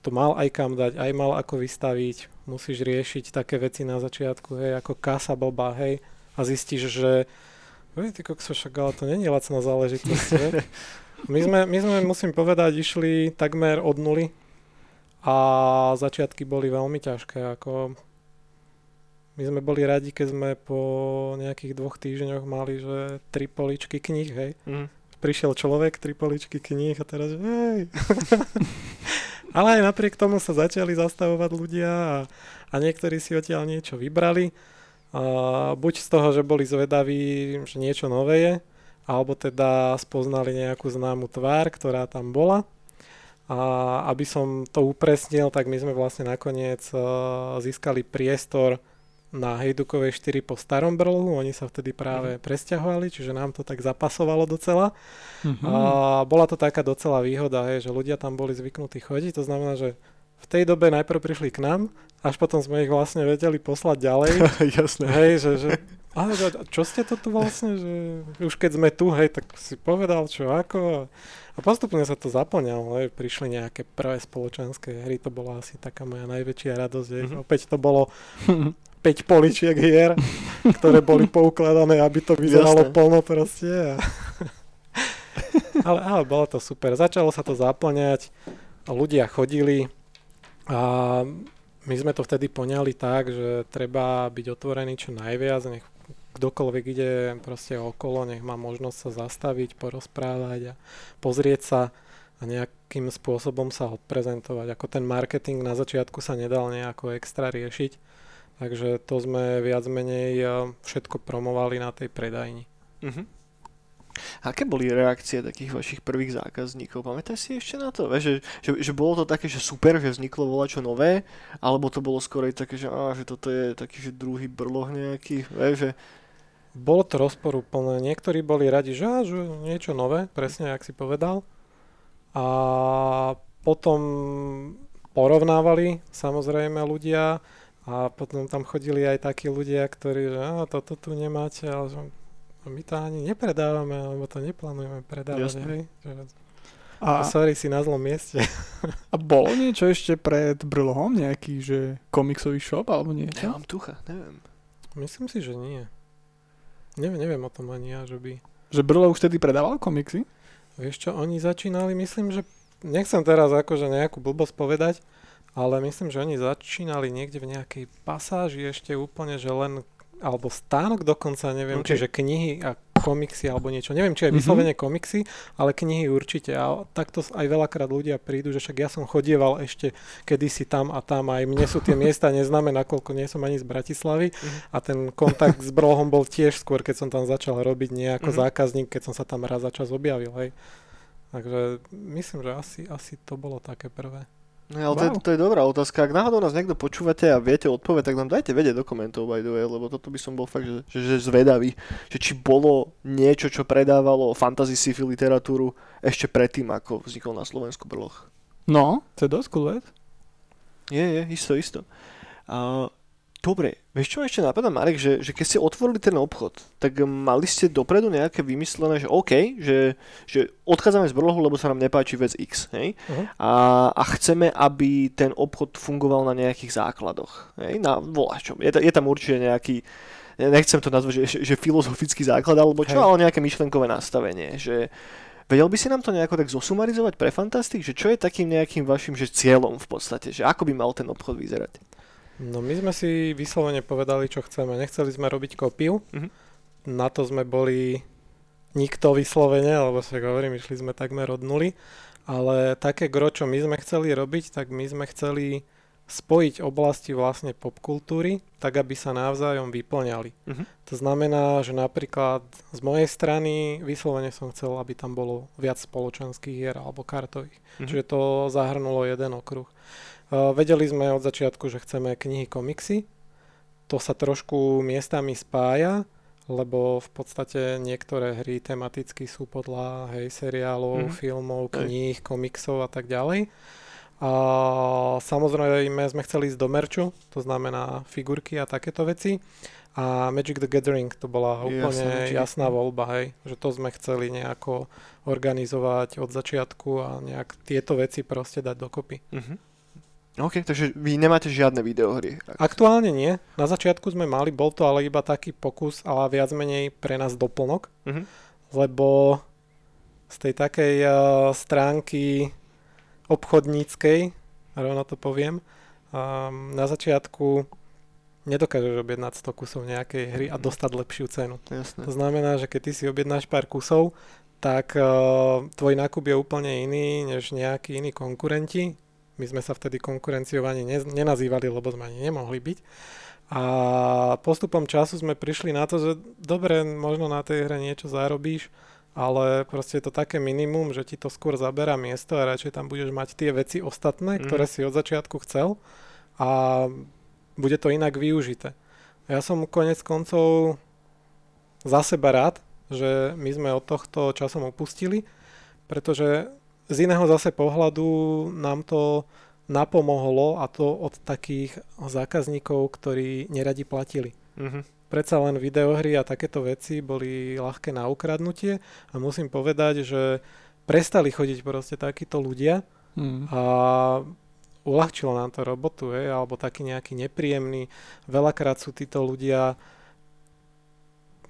to mal aj kam dať, aj mal ako vystaviť, musíš riešiť také veci na začiatku, hej, ako kasa blbá, hej, a zistíš, že Vej, ty kokso, však ale to není lacná záležitosť, My sme, my sme, musím povedať, išli takmer od nuly a začiatky boli veľmi ťažké, ako my sme boli radi, keď sme po nejakých dvoch týždňoch mali, že tri poličky kníh, hej. Mm. Prišiel človek, tri poličky kníh a teraz, hej. Ale aj napriek tomu sa začali zastavovať ľudia a, a niektorí si odtiaľ niečo vybrali. A buď z toho, že boli zvedaví, že niečo nové je, alebo teda spoznali nejakú známu tvár, ktorá tam bola. A aby som to upresnil, tak my sme vlastne nakoniec uh, získali priestor na Hejdukovej 4 po starom brlohu, oni sa vtedy práve mm. presťahovali, čiže nám to tak zapasovalo docela. Mm-hmm. A bola to taká docela výhoda, hej, že ľudia tam boli zvyknutí chodiť, to znamená, že v tej dobe najprv prišli k nám, až potom sme ich vlastne vedeli poslať ďalej. Jasné. Hej, že, že ale čo ste to tu vlastne, že už keď sme tu, hej, tak si povedal čo ako a postupne sa to zaplňalo, hej, prišli nejaké prvé spoločenské hry, to bola asi taká moja najväčšia radosť, hej. Mm-hmm. opäť to bolo 5 poličiek hier, ktoré boli poukladané, aby to vyzeralo Jasne. plno proste. ale, ale bolo to super. Začalo sa to zaplňať, ľudia chodili a my sme to vtedy poňali tak, že treba byť otvorený čo najviac, nech kdokoľvek ide proste okolo, nech má možnosť sa zastaviť, porozprávať a pozrieť sa a nejakým spôsobom sa odprezentovať. Ako ten marketing na začiatku sa nedal nejako extra riešiť, Takže to sme viac menej eh, všetko promovali na tej predajni. Uh-huh. Aké boli reakcie takých vašich prvých zákazníkov? Pamätáš si ešte na to? Že, že, že bolo to také, že super, že vzniklo čo nové? Alebo to bolo skôr také, že, á, že toto je taký že druhý brloh nejaký? Ve, že... Bolo to rozporúplné. Niektorí boli radi, že, á, že niečo nové, presne, jak si povedal. A potom porovnávali samozrejme ľudia a potom tam chodili aj takí ľudia, ktorí, že á, toto tu nemáte, ale že my to ani nepredávame, alebo to neplánujeme predávať, Jasné. hej. Že, A, sorry, si na zlom mieste. a bolo niečo ešte pred Brlohom? Nejaký, že komiksový shop alebo niečo? Nemám tucha, neviem. Myslím si, že nie. Neviem, neviem o tom ani ja, že by... Že Brlo už vtedy predával komiksy? Vieš čo, oni začínali, myslím, že... Nechcem teraz akože nejakú blbosť povedať, ale myslím, že oni začínali niekde v nejakej pasáži ešte úplne, že len alebo stánok dokonca, neviem, Ok. okay. čiže knihy a komiksy alebo niečo. Neviem, či aj Mhm. vyslovene komiksy, ale knihy určite. A takto aj veľakrát ľudia prídu, že však ja som chodieval ešte kedysi tam a tam, aj mne sú tie miesta neznáme, nakoľko nie som ani z Bratislavy Mhm. a ten kontakt s Brohom bol tiež skôr, keď som tam začal robiť nie ako Mhm. zákazník, keď som sa tam raz za čas objavil, hej. Takže myslím, že asi, asi to bolo také prvé. No, ale to, je, Wow. to je dobrá otázka. Ak náhodou nás niekto počúvate a viete odpoveď, tak nám dajte vedieť do komentov, by the way, lebo toto by som bol fakt, že, že, že zvedavý. Že či bolo niečo, čo predávalo fantasy sci-fi literatúru ešte predtým, ako vznikol na Slovensku brloch. No, to je dosť cool vec. Je, je, isto, isto. A, dobre, vieš čo ešte napadá, Marek, že, že keď ste otvorili ten obchod, tak mali ste dopredu nejaké vymyslené, že OK, že, že odchádzame z brlohu, lebo sa nám nepáči vec X, hej? Uh-huh. A, a chceme, aby ten obchod fungoval na nejakých základoch, hej? Na voláčom. Je, je tam určite nejaký, ja nechcem to nazvať, že, že, že filozofický základ, alebo čo, Hej. ale nejaké myšlenkové nastavenie, že Vedel by si nám to nejako tak zosumarizovať pre Fantastik, že čo je takým nejakým vašim že cieľom v podstate, že ako by mal ten obchod vyzerať? No my sme si vyslovene povedali, čo chceme. Nechceli sme robiť kopiu. Mhm. Na to sme boli nikto vyslovene, lebo sa hovorím, išli sme takmer od nuly. Ale také gro, čo my sme chceli robiť, tak my sme chceli spojiť oblasti vlastne popkultúry, tak aby sa navzájom vyplňali. Mhm. To znamená, že napríklad z mojej strany vyslovene som chcel, aby tam bolo viac spoločenských hier alebo kartových. Mhm. Čiže to zahrnulo jeden okruh. Uh, vedeli sme od začiatku, že chceme knihy, komiksy. To sa trošku miestami spája, lebo v podstate niektoré hry tematicky sú podľa hej, seriálov, Mhm. filmov, kníh, komiksov a tak ďalej. A samozrejme sme chceli ísť do merču, to znamená figurky a takéto veci. A Magic the Gathering to bola úplne Magic. jasná voľba, hej, že to sme chceli nejako organizovať od začiatku a nejak tieto veci proste dať dokopy. Mhm. OK, takže vy nemáte žiadne videohry. Aktuálne nie. Na začiatku sme mali, bol to ale iba taký pokus, ale viac menej pre nás doplnok, Mhm. lebo z tej takej uh, stránky obchodníckej, rovno to poviem, um, na začiatku nedokážeš objednať 100 kusov nejakej hry a dostať lepšiu cenu. Jasné. To znamená, že keď ty si objednáš pár kusov, tak uh, tvoj nákup je úplne iný než nejakí iní konkurenti. My sme sa vtedy konkurenciou ani ne, nenazývali, lebo sme ani nemohli byť. A postupom času sme prišli na to, že dobre, možno na tej hre niečo zarobíš, ale proste je to také minimum, že ti to skôr zaberá miesto a radšej tam budeš mať tie veci ostatné, Mhm. ktoré si od začiatku chcel a bude to inak využité. Ja som konec koncov za seba rád, že my sme od tohto časom opustili, pretože z iného zase pohľadu nám to napomohlo a to od takých zákazníkov, ktorí neradi platili. Mhm. Predsa len videohry a takéto veci boli ľahké na ukradnutie a musím povedať, že prestali chodiť proste takíto ľudia Hmm. a uľahčilo nám to robotu, hej, alebo taký nejaký nepríjemný. Veľakrát sú títo ľudia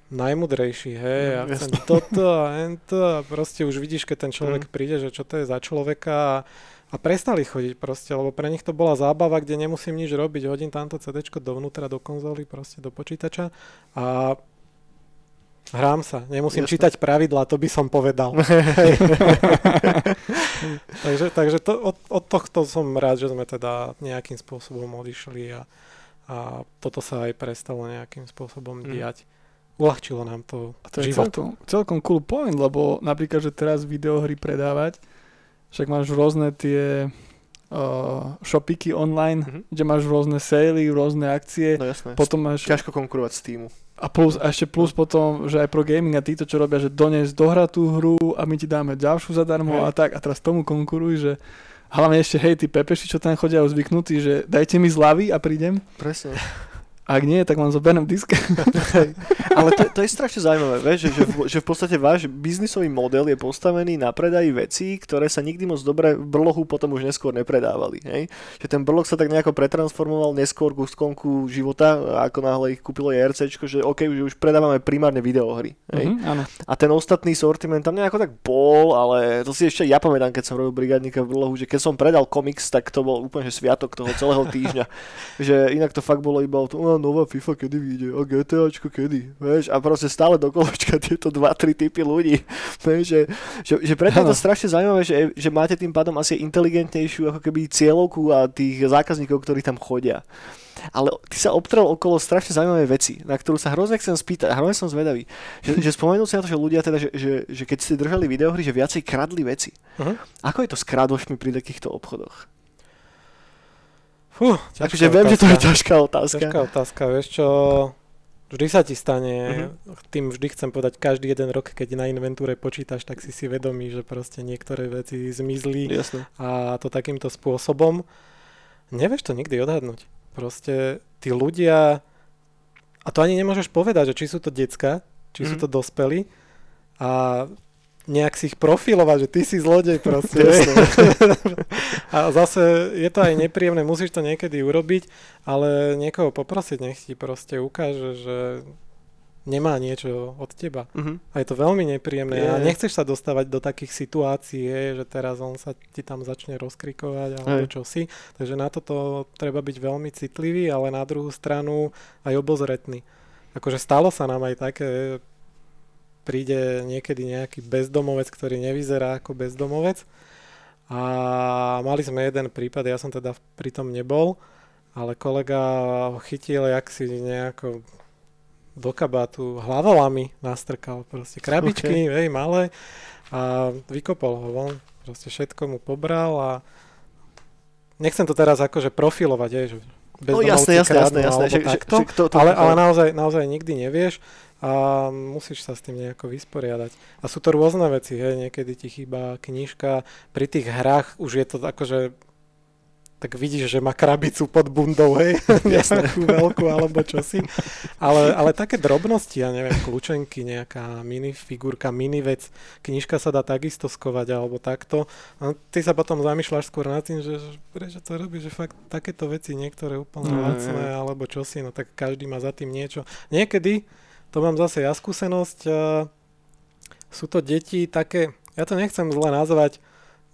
najmudrejší, hej, No, a chcem toto a hento a proste už vidíš, keď ten človek Mm. príde, že čo to je za človeka a, a prestali chodiť proste, lebo pre nich to bola zábava, kde nemusím nič robiť, hodím tamto CDčko dovnútra do konzoly, proste do počítača a hrám sa, nemusím Jasné. čítať pravidlá, to by som povedal. Takže takže to, od, od tohto som rád, že sme teda nejakým spôsobom odišli a, a toto sa aj prestalo nejakým spôsobom Mhm. diať. Uľahčilo nám to, A to je život. celkom, celkom cool point, lebo napríklad, že teraz videohry predávať, však máš rôzne tie uh, shopiky online, Mhm. kde máš rôzne sely, rôzne akcie, No jasné. potom máš... Ťažko konkurovať s týmu. A, plus, a ešte plus potom, že aj pro gaming a títo, čo robia, že dones dohra tú hru a my ti dáme ďalšiu zadarmo Hej. a tak. A teraz tomu konkuruj, že hlavne ešte hej, tí pepeši, čo tam chodia zvyknutí, že dajte mi zľavy a prídem. Presne. Ak nie, tak vám zoberiem disk. Ale to, to je strašne zaujímavé, vieš, že, že, v, že v podstate váš biznisový model je postavený na predaji vecí, ktoré sa nikdy moc dobre v brlohu potom už neskôr nepredávali. Hej? Že ten brloh sa tak nejako pretransformoval neskôr ku skonku života, ako náhle ich kúpilo JRC, že OK, že už predávame primárne videohry. Hej? Mhm, áno. A ten ostatný sortiment tam nejako tak bol, ale to si ešte ja pamätám, keď som robil brigádnika v brlohu, že keď som predal komiks, tak to bol úplne že sviatok toho celého týždňa. že inak to fakt bolo iba o tom, "Á, nová FIFA kedy vyjde, a GTAčko kedy, vieš, a proste stále do koločka tieto dva, tri typy ľudí, vieš, že, že, že preto je to strašne zaujímavé, že, že máte tým pádom asi inteligentnejšiu ako keby cieľovku a tých zákazníkov, ktorí tam chodia. Ale ty sa obtrel okolo strašne zaujímavé veci, na ktorú sa hrozne chcem spýtať hrozne som zvedavý. Že, že spomenul si na to, že ľudia teda, že, že, že keď ste držali videohry, že viacej kradli veci. Uh-huh. Ako je to s krádošmi pri takýchto obchodoch? Fú, Takže viem, že to je ťažká otázka. Ťažká otázka, vieš čo, vždy sa ti stane, Mhm. tým vždy chcem povedať, každý jeden rok, keď na inventúre počítaš, tak si si vedomý, že proste niektoré veci zmizli Jasné. a to takýmto spôsobom. Nevieš to nikdy odhadnúť. Proste tí ľudia, a to ani nemôžeš povedať, že či sú to decka, či sú Mhm. to dospelí a nejak si ich profilovať, že ty si zlodej proste. A zase je to aj nepríjemné, musíš to niekedy urobiť, ale niekoho poprosiť, nech ti proste ukáže, že nemá niečo od teba. Mhm. A je to veľmi nepríjemné Je. a nechceš sa dostávať do takých situácií, je, že teraz on sa ti tam začne rozkrikovať alebo Hej. čo si. Takže na toto treba byť veľmi citlivý, ale na druhú stranu aj obozretný. Akože stalo sa nám aj také, príde niekedy nejaký bezdomovec, ktorý nevyzerá ako bezdomovec a mali sme jeden prípad, ja som teda pri tom nebol, ale kolega ho chytil, jak si nejako do kabátu hlavolami nastrkal, proste krabičky, okay. malé a vykopol ho von, proste všetko mu pobral a nechcem to teraz akože profilovať, je, že No bezdomovci jasné, jasné, jasné, jasné. Že, že, takto, že, kto, to, ale, ale naozaj, naozaj nikdy nevieš a musíš sa s tým nejako vysporiadať. A sú to rôzne veci, hej, niekedy ti chýba knižka, pri tých hrách už je to akože tak vidíš, že má krabicu pod bundou, hej, nejakú veľkú alebo čosi. Ale, ale také drobnosti, ja neviem, kľúčenky, nejaká minifigurka, mini vec, knižka sa dá takisto skovať alebo takto. A ty sa potom zamýšľaš skôr nad tým, že, že prečo to robíš, že fakt takéto veci niektoré úplne No, lacné je. alebo čosi, no tak každý má za tým niečo. Niekedy, to mám zase ja skúsenosť, a sú to deti také, ja to nechcem zle nazvať,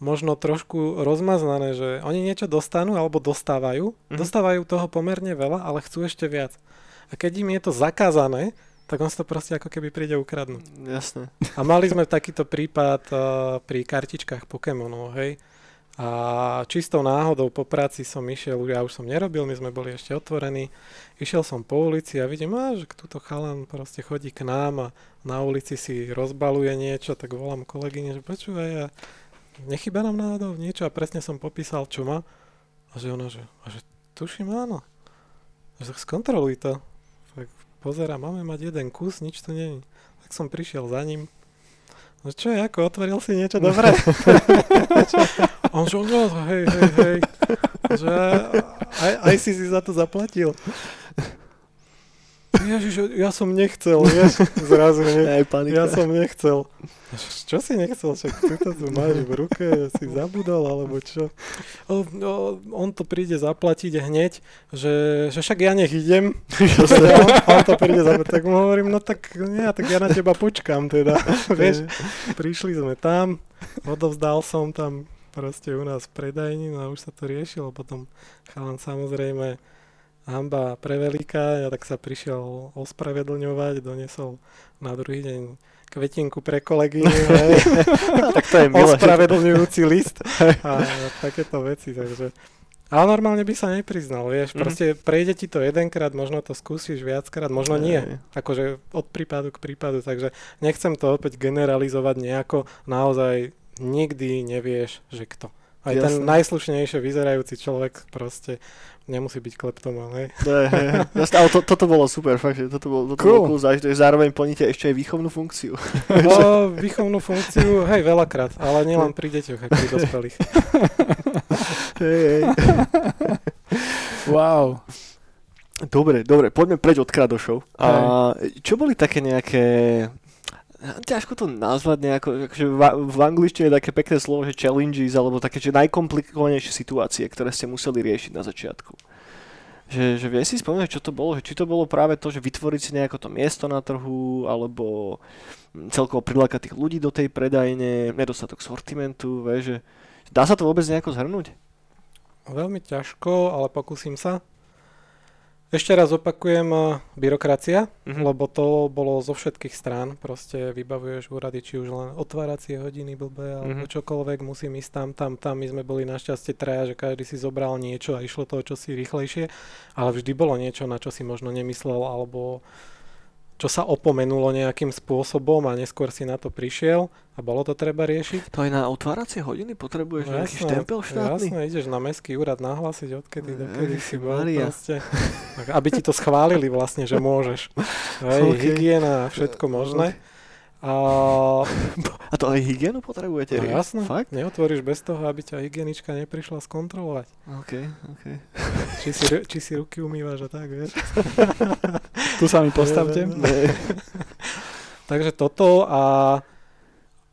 možno trošku rozmaznané, že oni niečo dostanú alebo dostávajú, Mhm. dostávajú toho pomerne veľa, ale chcú ešte viac. A keď im je to zakázané, tak on si to proste ako keby príde ukradnúť. Jasné. A mali sme takýto prípad uh, pri kartičkách Pokémonov, hej. A čistou náhodou po práci som išiel, ja už som nerobil, my sme boli ešte otvorení. Išiel som po ulici a vidím, a, že túto chalan proste chodí k nám a na ulici si rozbaluje niečo, tak volám kolegyne, že počúvaj, a nechyba nám náhodou niečo a presne som popísal, čo má. A že ona, že, a že tuším áno. A že skontroluj to. Tak pozera, máme mať jeden kus, nič tu je. Tak som prišiel za ním. No čo je, ako otvoril si niečo dobré? On že, no, hej, hej, hej. Že aj, aj si si za to zaplatil. Ježiš, ja som nechcel, vieš, zrazu hneď. Aj panika. Ja som nechcel. Čo si nechcel? Však ty to tu máš v ruke, si zabudol, alebo čo? O, o, on to príde zaplatiť hneď, že, že však ja nech idem. on, on to príde zaplatiť. Tak mu hovorím, no tak nie, tak ja na teba počkám teda. Vieš, prišli sme tam, odovzdal som tam proste u nás v predajni, no a už sa to riešilo. Potom chalan samozrejme hamba preveľká, ja tak sa prišiel ospravedlňovať, donesol na druhý deň kvetinku pre kolegy, tak to je milé. ospravedlňujúci list a takéto veci, takže ale normálne by sa nepriznal, vieš, Mhm. proste prejde ti to jedenkrát, možno to skúsiš viackrát, možno nie, Hej. akože od prípadu k prípadu, takže nechcem to opäť generalizovať nejako, naozaj nikdy nevieš, že kto. Aj Jasné. ten najslušnejšie vyzerajúci človek proste nemusí byť kleptoman, hej. Ne, he, he. Jasne, ale to, toto bolo super, fakt, že toto bolo, toto Cool. bolo cool zážitok. Zároveň plníte ešte aj výchovnú funkciu. No, výchovnú funkciu, hej, veľakrát, ale nielen pri deťoch, aj pri dospelých. hej, hej. Wow. Dobre, dobre, poďme preč od kradošov. A čo boli také nejaké ťažko to nazvať nejako, akože v, v angličtine je také pekné slovo, že challenges, alebo také, že najkomplikovanejšie situácie, ktoré ste museli riešiť na začiatku. Že, že vie si spomínať, čo to bolo? Že či to bolo práve to, že vytvoriť si nejako to miesto na trhu, alebo celkovo prilákať tých ľudí do tej predajne, nedostatok sortimentu, vie, že dá sa to vôbec nejako zhrnúť? Veľmi ťažko, ale pokúsim sa. Ešte raz opakujem, eh, byrokracia, Mhm. lebo to bolo zo všetkých strán. Proste vybavuješ úrady, či už len otváracie hodiny blbé, alebo Mhm. čokoľvek, musím ísť tam, tam, tam. My sme boli našťastie traja, že každý si zobral niečo a išlo to čo si rýchlejšie, ale vždy bolo niečo, na čo si možno nemyslel, alebo čo sa opomenulo nejakým spôsobom a neskôr si na to prišiel a bolo to treba riešiť. To aj na otváracie hodiny potrebuješ No nejaký štempel štátny? Jasné, ideš na mestský úrad nahlásiť, odkedy do kedy si bol proste. Aby ti to schválili vlastne, že môžeš. Hej, OK. hygiena a všetko možné. A A to aj hygienu potrebujete? no jasné, Fakt? neotvoríš bez toho, aby ťa hygienička neprišla skontrolovať. OK, OK. Či si, či si ruky umývaš a tak, vieš. Tu sa mi postavte. Ne. Takže toto a,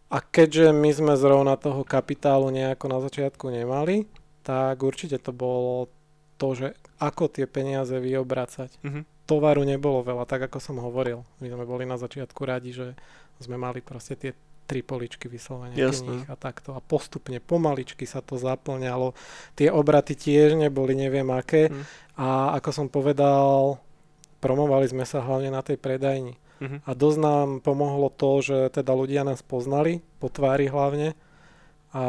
a keďže my sme zrovna toho kapitálu nejako na začiatku nemali, tak určite to bolo to, že ako tie peniaze vyobracať. Mhm. Tovaru nebolo veľa, tak ako som hovoril. My sme boli na začiatku radi, že sme mali proste tie tri poličky vyslovene kníh a takto. A postupne, pomaličky sa to zaplňalo. Tie obraty tiež neboli neviem aké. Mhm. A ako som povedal, promovali sme sa hlavne na tej predajni. Mhm. A dosť nám pomohlo to, že teda ľudia nás poznali, po tvári hlavne, a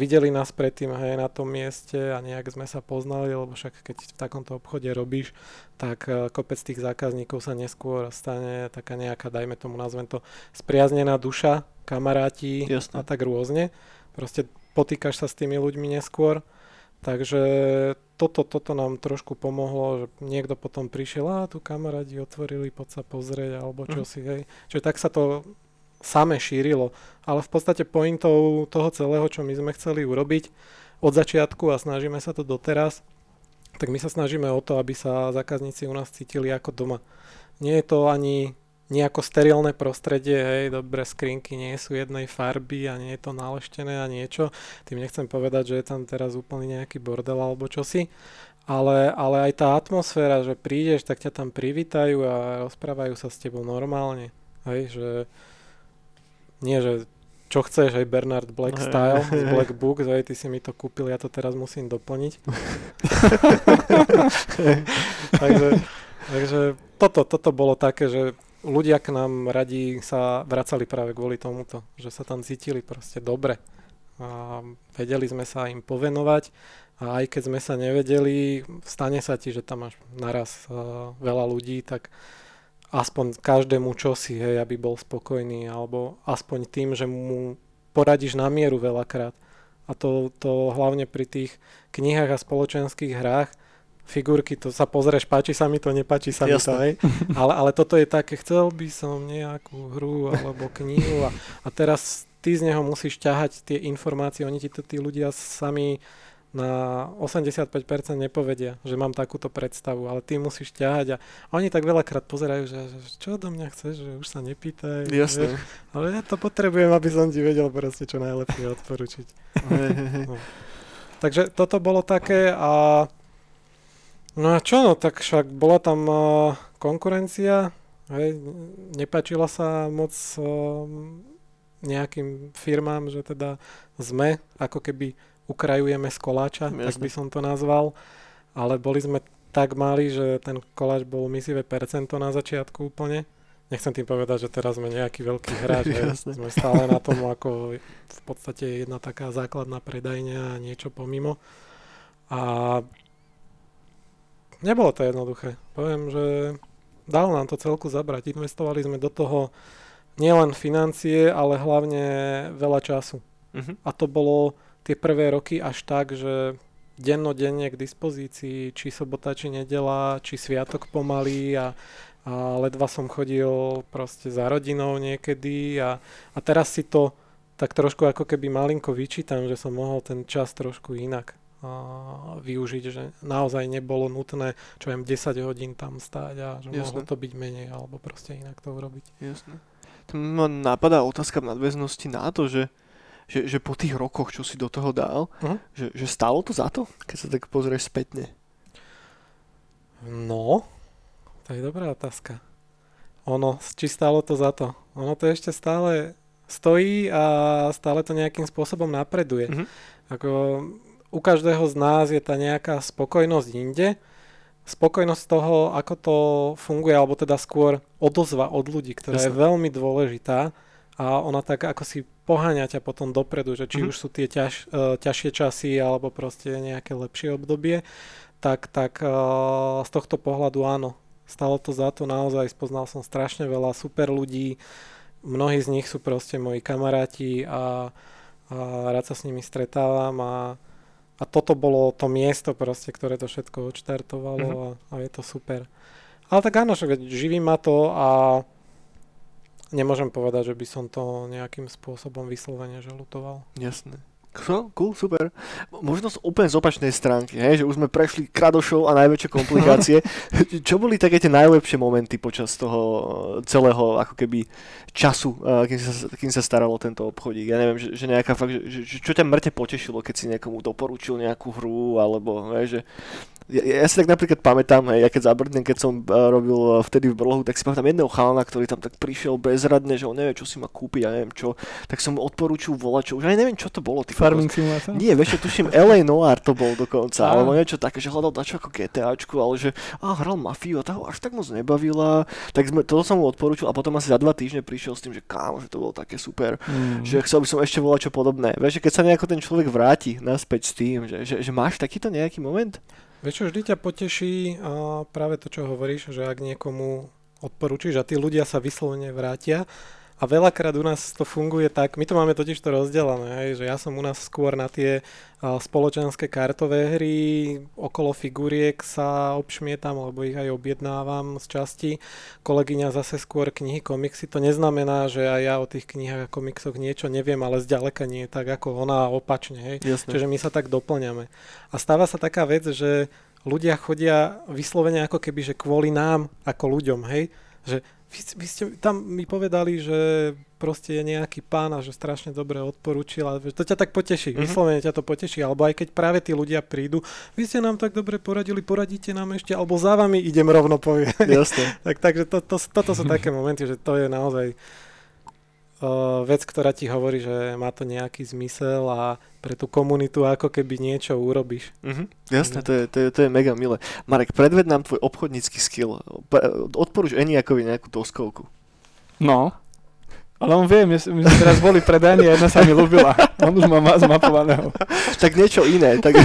videli nás predtým hej, na tom mieste a nejak sme sa poznali, lebo však keď v takomto obchode robíš, tak eh, kopec tých zákazníkov sa neskôr stane taká nejaká, dajme tomu, nazvem to, spriaznená duša, kamaráti Jasné. a tak rôzne. Proste potýkaš sa s tými ľuďmi neskôr. Takže toto, toto nám trošku pomohlo, že niekto potom prišiel, a tu kamarádi otvorili, poď sa pozrieť, alebo čo Mhm. si, hej. Čiže tak sa to same šírilo. Ale v podstate pointou toho celého, čo my sme chceli urobiť od začiatku a snažíme sa to doteraz, tak my sa snažíme o to, aby sa zákazníci u nás cítili ako doma. Nie je to ani nejako sterilné prostredie, hej, dobré skrinky nie sú jednej farby a nie je to naleštené a niečo. Tým nechcem povedať, že je tam teraz úplne nejaký bordel alebo čosi, ale, ale aj tá atmosféra, že prídeš, tak ťa tam privítajú a rozprávajú sa s tebou normálne. Hej, že nie, že čo chceš, aj Bernard Black Hej, Style z. Black Book, hej, ty si mi to kúpil, ja to teraz musím doplniť. takže, takže toto, toto bolo také, že ľudia k nám radi sa vracali práve kvôli tomuto, že sa tam cítili proste dobre. A vedeli sme sa im povenovať a aj keď sme sa nevedeli, stane sa ti, že tam máš naraz uh, veľa ľudí, tak aspoň každému čosi, hej, aby bol spokojný, alebo aspoň tým, že mu poradíš na mieru veľakrát. A to, to hlavne pri tých knihách a spoločenských hrách, figurky, to sa pozrieš, páči sa mi to, nepáči sa mi to, hej. Ale, ale toto je také, chcel by som nejakú hru alebo knihu a, a teraz ty z neho musíš ťahať tie informácie, oni ti to tí ľudia sami na 85% nepovedia, že mám takúto predstavu, ale ty musíš ťahať a oni tak veľakrát pozerajú, že, že čo do mňa chceš, že už sa nepýtaj. Jasné. vieš. Ale ja to potrebujem, aby som ti vedel proste čo najlepšie odporučiť. Hej. Takže toto bolo také a no a čo no, tak však bola tam uh, konkurencia, hej, nepačila sa moc uh, nejakým firmám, že teda sme ako keby ukrajujeme z koláča, tak Jasné. by som to nazval, ale boli sme tak mali, že ten koláč bol misivé percento na začiatku úplne. Nechcem tým povedať, že teraz sme nejaký veľký hráč, sme stále na tom ako v podstate jedna taká základná predajňa a niečo pomimo. A nebolo to jednoduché. Poviem, že dalo nám to celku zabrať. Investovali sme do toho nielen financie, ale hlavne veľa času. Mhm. A to bolo tie prvé roky až tak, že dennodenne k dispozícii, či sobota, či nedela, či sviatok pomaly a, a ledva som chodil proste za rodinou niekedy a, a teraz si to tak trošku ako keby malinko vyčítam, že som mohol ten čas trošku inak a, využiť, že naozaj nebolo nutné, čo viem, 10 hodín tam stáť a že Jasne. mohlo to byť menej alebo proste inak to urobiť. Jasne. To ma napadá otázka v nadväznosti na to, že že, že po tých rokoch, čo si do toho dal, uh-huh. že, že stálo to za to, keď sa tak pozrieš spätne? No, to je dobrá otázka. Ono, či stálo to za to? Ono to ešte stále stojí a stále to nejakým spôsobom napreduje. Uh-huh. Ako, u každého z nás je tá nejaká spokojnosť inde. Spokojnosť toho, ako to funguje, alebo teda skôr odozva od ľudí, ktorá Jasne. je veľmi dôležitá a ona tak ako si poháňa ťa potom dopredu, že či mm-hmm. už sú tie ťaž, uh, ťažšie časy alebo proste nejaké lepšie obdobie, tak, tak uh, z tohto pohľadu áno, stalo to za to naozaj, spoznal som strašne veľa super ľudí, mnohí z nich sú proste moji kamaráti a, a rád sa s nimi stretávam a, a toto bolo to miesto proste, ktoré to všetko odštartovalo mm-hmm. a, a je to super. Ale tak áno, že živí ma to a nemôžem povedať, že by som to nejakým spôsobom vyslovene žalutoval. Jasné. Cool, cool, super. Možno z úplne z opačnej stránky, hej, že už sme prešli kradošov a najväčšie komplikácie. Čo boli také tie najlepšie momenty počas toho celého ako keby času, kým sa, kým sa staralo tento obchodík? Ja neviem, že, že nejaká fakt, že, že, čo ťa mŕte potešilo, keď si niekomu doporučil nejakú hru, alebo hej, že ja, ja si tak napríklad pamätám, hej, ja keď zabrdnem, keď som uh, robil vtedy v Brlohu, tak si pamätám jedného chalana, ktorý tam tak prišiel bezradne, že on nevie, čo si má kúpiť, ja neviem čo, tak som mu odporúčil volať, čo už aj neviem, čo to bolo. Farming Simulator? Nie, vieš, tuším, LA Noir to bol dokonca, a. alebo niečo také, že hľadal dačo ako GTAčku, ale že a hral mafiu a toho až tak moc nebavila, tak sme, toto som mu odporúčil a potom asi za dva týždne prišiel s tým, že kámo, že to bolo také super, mm. že chcel by som ešte volať čo podobné. Vieš, keď sa nejako ten človek vráti naspäť s tým, že, že, že máš takýto nejaký moment? Vieš čo, vždy ťa poteší a práve to, čo hovoríš, že ak niekomu odporúčiš a tí ľudia sa vyslovene vrátia, a veľakrát u nás to funguje tak, my to máme totiž to rozdelené, hej, že ja som u nás skôr na tie a, spoločenské kartové hry, okolo figuriek sa obšmietam, alebo ich aj objednávam z časti. Kolegyňa zase skôr knihy, komiksy. To neznamená, že aj ja o tých knihách a komiksoch niečo neviem, ale zďaleka nie tak ako ona opačne. Hej. Jasne. Čiže my sa tak doplňame. A stáva sa taká vec, že ľudia chodia vyslovene ako keby, že kvôli nám ako ľuďom, hej, že vy, vy ste tam mi povedali, že proste je nejaký pán a že strašne dobre odporúčil a to ťa tak poteší, mm-hmm. vyslovene ťa to poteší, alebo aj keď práve tí ľudia prídu, vy ste nám tak dobre poradili, poradíte nám ešte, alebo za vami idem rovno povie. Jasne. tak, takže to, to, toto sú také momenty, že to je naozaj vec, ktorá ti hovorí, že má to nejaký zmysel a pre tú komunitu ako keby niečo urobíš. Uh-huh. Jasné, to je, to, je, to je mega milé. Marek, predved nám tvoj obchodnícky skill. Odporúč Eniakovi nejakú doskovku. No, ale on vie, my, my sme teraz boli predajní a jedna sa mi ľúbila. On už má zmapovaného. tak niečo iné. Tak...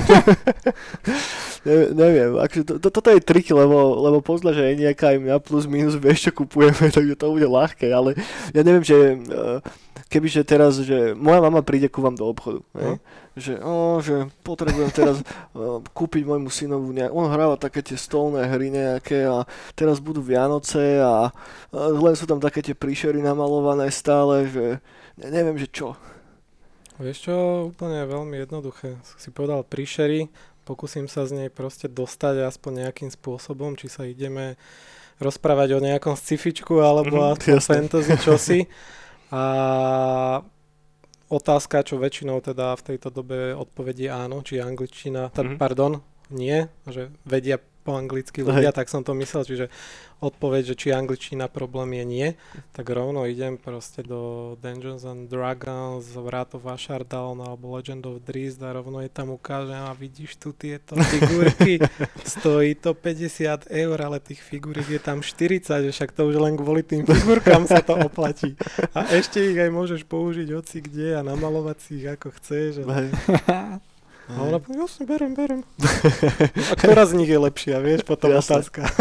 neviem, neviem akože to, to, toto je trik, lebo, lebo pozna, že je nejaká im na plus minus vieš, čo kupujeme, takže to bude ľahké, ale ja neviem, že uh, kebyže teraz, že moja mama príde ku vám do obchodu, no. Že, oh, že potrebujem teraz uh, kúpiť môjmu synovu nejak, on hráva také tie stolné hry nejaké a teraz budú Vianoce a, a len sú tam také tie príšery namalované stále, že ne, neviem, že čo. Vieš čo, úplne veľmi jednoduché. Si povedal príšery, pokúsim sa z nej proste dostať aspoň nejakým spôsobom, či sa ideme rozprávať o nejakom scifičku alebo mm, aspoň fantasy čosi. A otázka, čo väčšinou teda v tejto dobe odpovedie áno, či angličtina, mm-hmm. pardon, nie, že vedia po anglicky ľudia, Hej. tak som to myslel, čiže odpoveď, že či angličtina problém je nie, tak rovno idem proste do Dungeons and Dragons, Wrath of Ashardaln alebo Legend of Drizzt a rovno je tam ukážem a vidíš tu tieto figurky, stojí to 50 eur, ale tých figuriek je tam 40, že však to už len kvôli tým figurkám sa to oplatí. A ešte ich aj môžeš použiť hoci kde a namalovať si ich ako chceš. A ona povie, jasne, berem, berem. A ktorá z nich je lepšia, vieš, potom Jasne. otázka.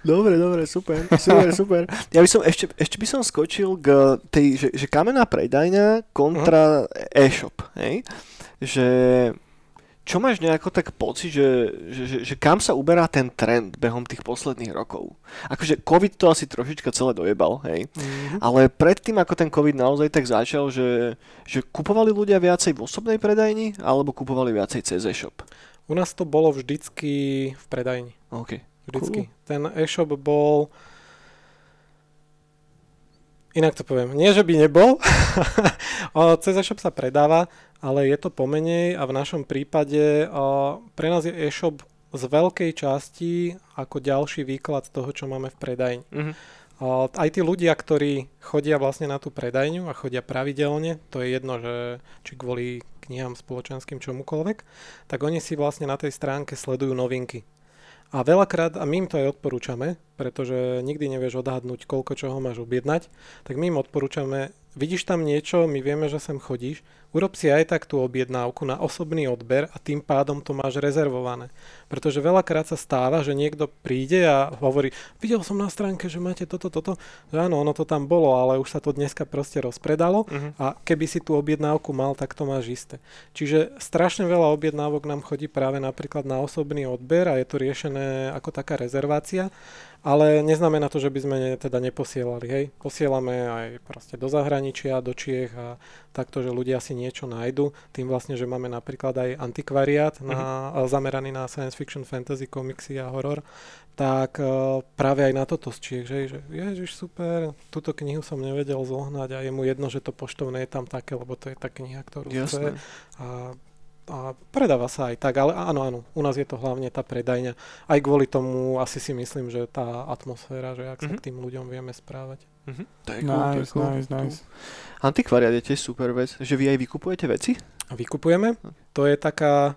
Dobre, dobre, super, super, super. Ja by som ešte, ešte by som skočil k tej, že, že kamenná predajňa kontra uh-huh. e-shop, hej? Že čo máš nejako tak pocit, že, že, že, že kam sa uberá ten trend behom tých posledných rokov? Akože COVID to asi trošička celé dojebal, hej? Mm-hmm. Ale predtým, ako ten COVID naozaj tak začal, že, že kupovali ľudia viacej v osobnej predajni alebo kupovali viacej cez e-shop? U nás to bolo vždycky v predajni. OK. Vždycky. Cool. Ten e-shop bol... Inak to poviem. Nie, že by nebol. cez e-shop sa predáva, ale je to pomenej a v našom prípade pre nás je e-shop z veľkej časti ako ďalší výklad toho, čo máme v predajni. Mm-hmm. Aj tí ľudia, ktorí chodia vlastne na tú predajňu a chodia pravidelne, to je jedno, že či kvôli knihám spoločenským čomukoľvek, tak oni si vlastne na tej stránke sledujú novinky. A veľakrát, a my im to aj odporúčame, pretože nikdy nevieš odhadnúť, koľko čoho máš objednať, tak my im odporúčame, vidíš tam niečo, my vieme, že sem chodíš, urob si aj tak tú objednávku na osobný odber a tým pádom to máš rezervované. Pretože veľakrát sa stáva, že niekto príde a hovorí, videl som na stránke, že máte toto, toto. Že áno, ono to tam bolo, ale už sa to dneska proste rozpredalo uh-huh. a keby si tú objednávku mal, tak to máš isté. Čiže strašne veľa objednávok nám chodí práve napríklad na osobný odber a je to riešené ako taká rezervácia. Ale neznamená to, že by sme ne, teda neposielali, hej. Posielame aj proste do zahraničia, do Čiech a takto, že ľudia si niečo nájdu. Tým vlastne, že máme napríklad aj antikvariát na, mm-hmm. zameraný na science fiction, fantasy, komiksy a horor, tak uh, práve aj na toto z Čiech, že, že ježiš super, túto knihu som nevedel zohnať a je mu jedno, že to poštovné je tam také, lebo to je tá kniha, ktorú Jasné. chce. A a predáva sa aj tak, ale áno, áno, u nás je to hlavne tá predajňa. Aj kvôli tomu asi si myslím, že tá atmosféra, že ak mm-hmm. sa mhm. k tým ľuďom vieme správať. Mm-hmm. To je cool, nice, to je cool. nice, nice. Antikvariat je tiež super vec, že vy aj vykupujete veci? Vykupujeme. To je taká,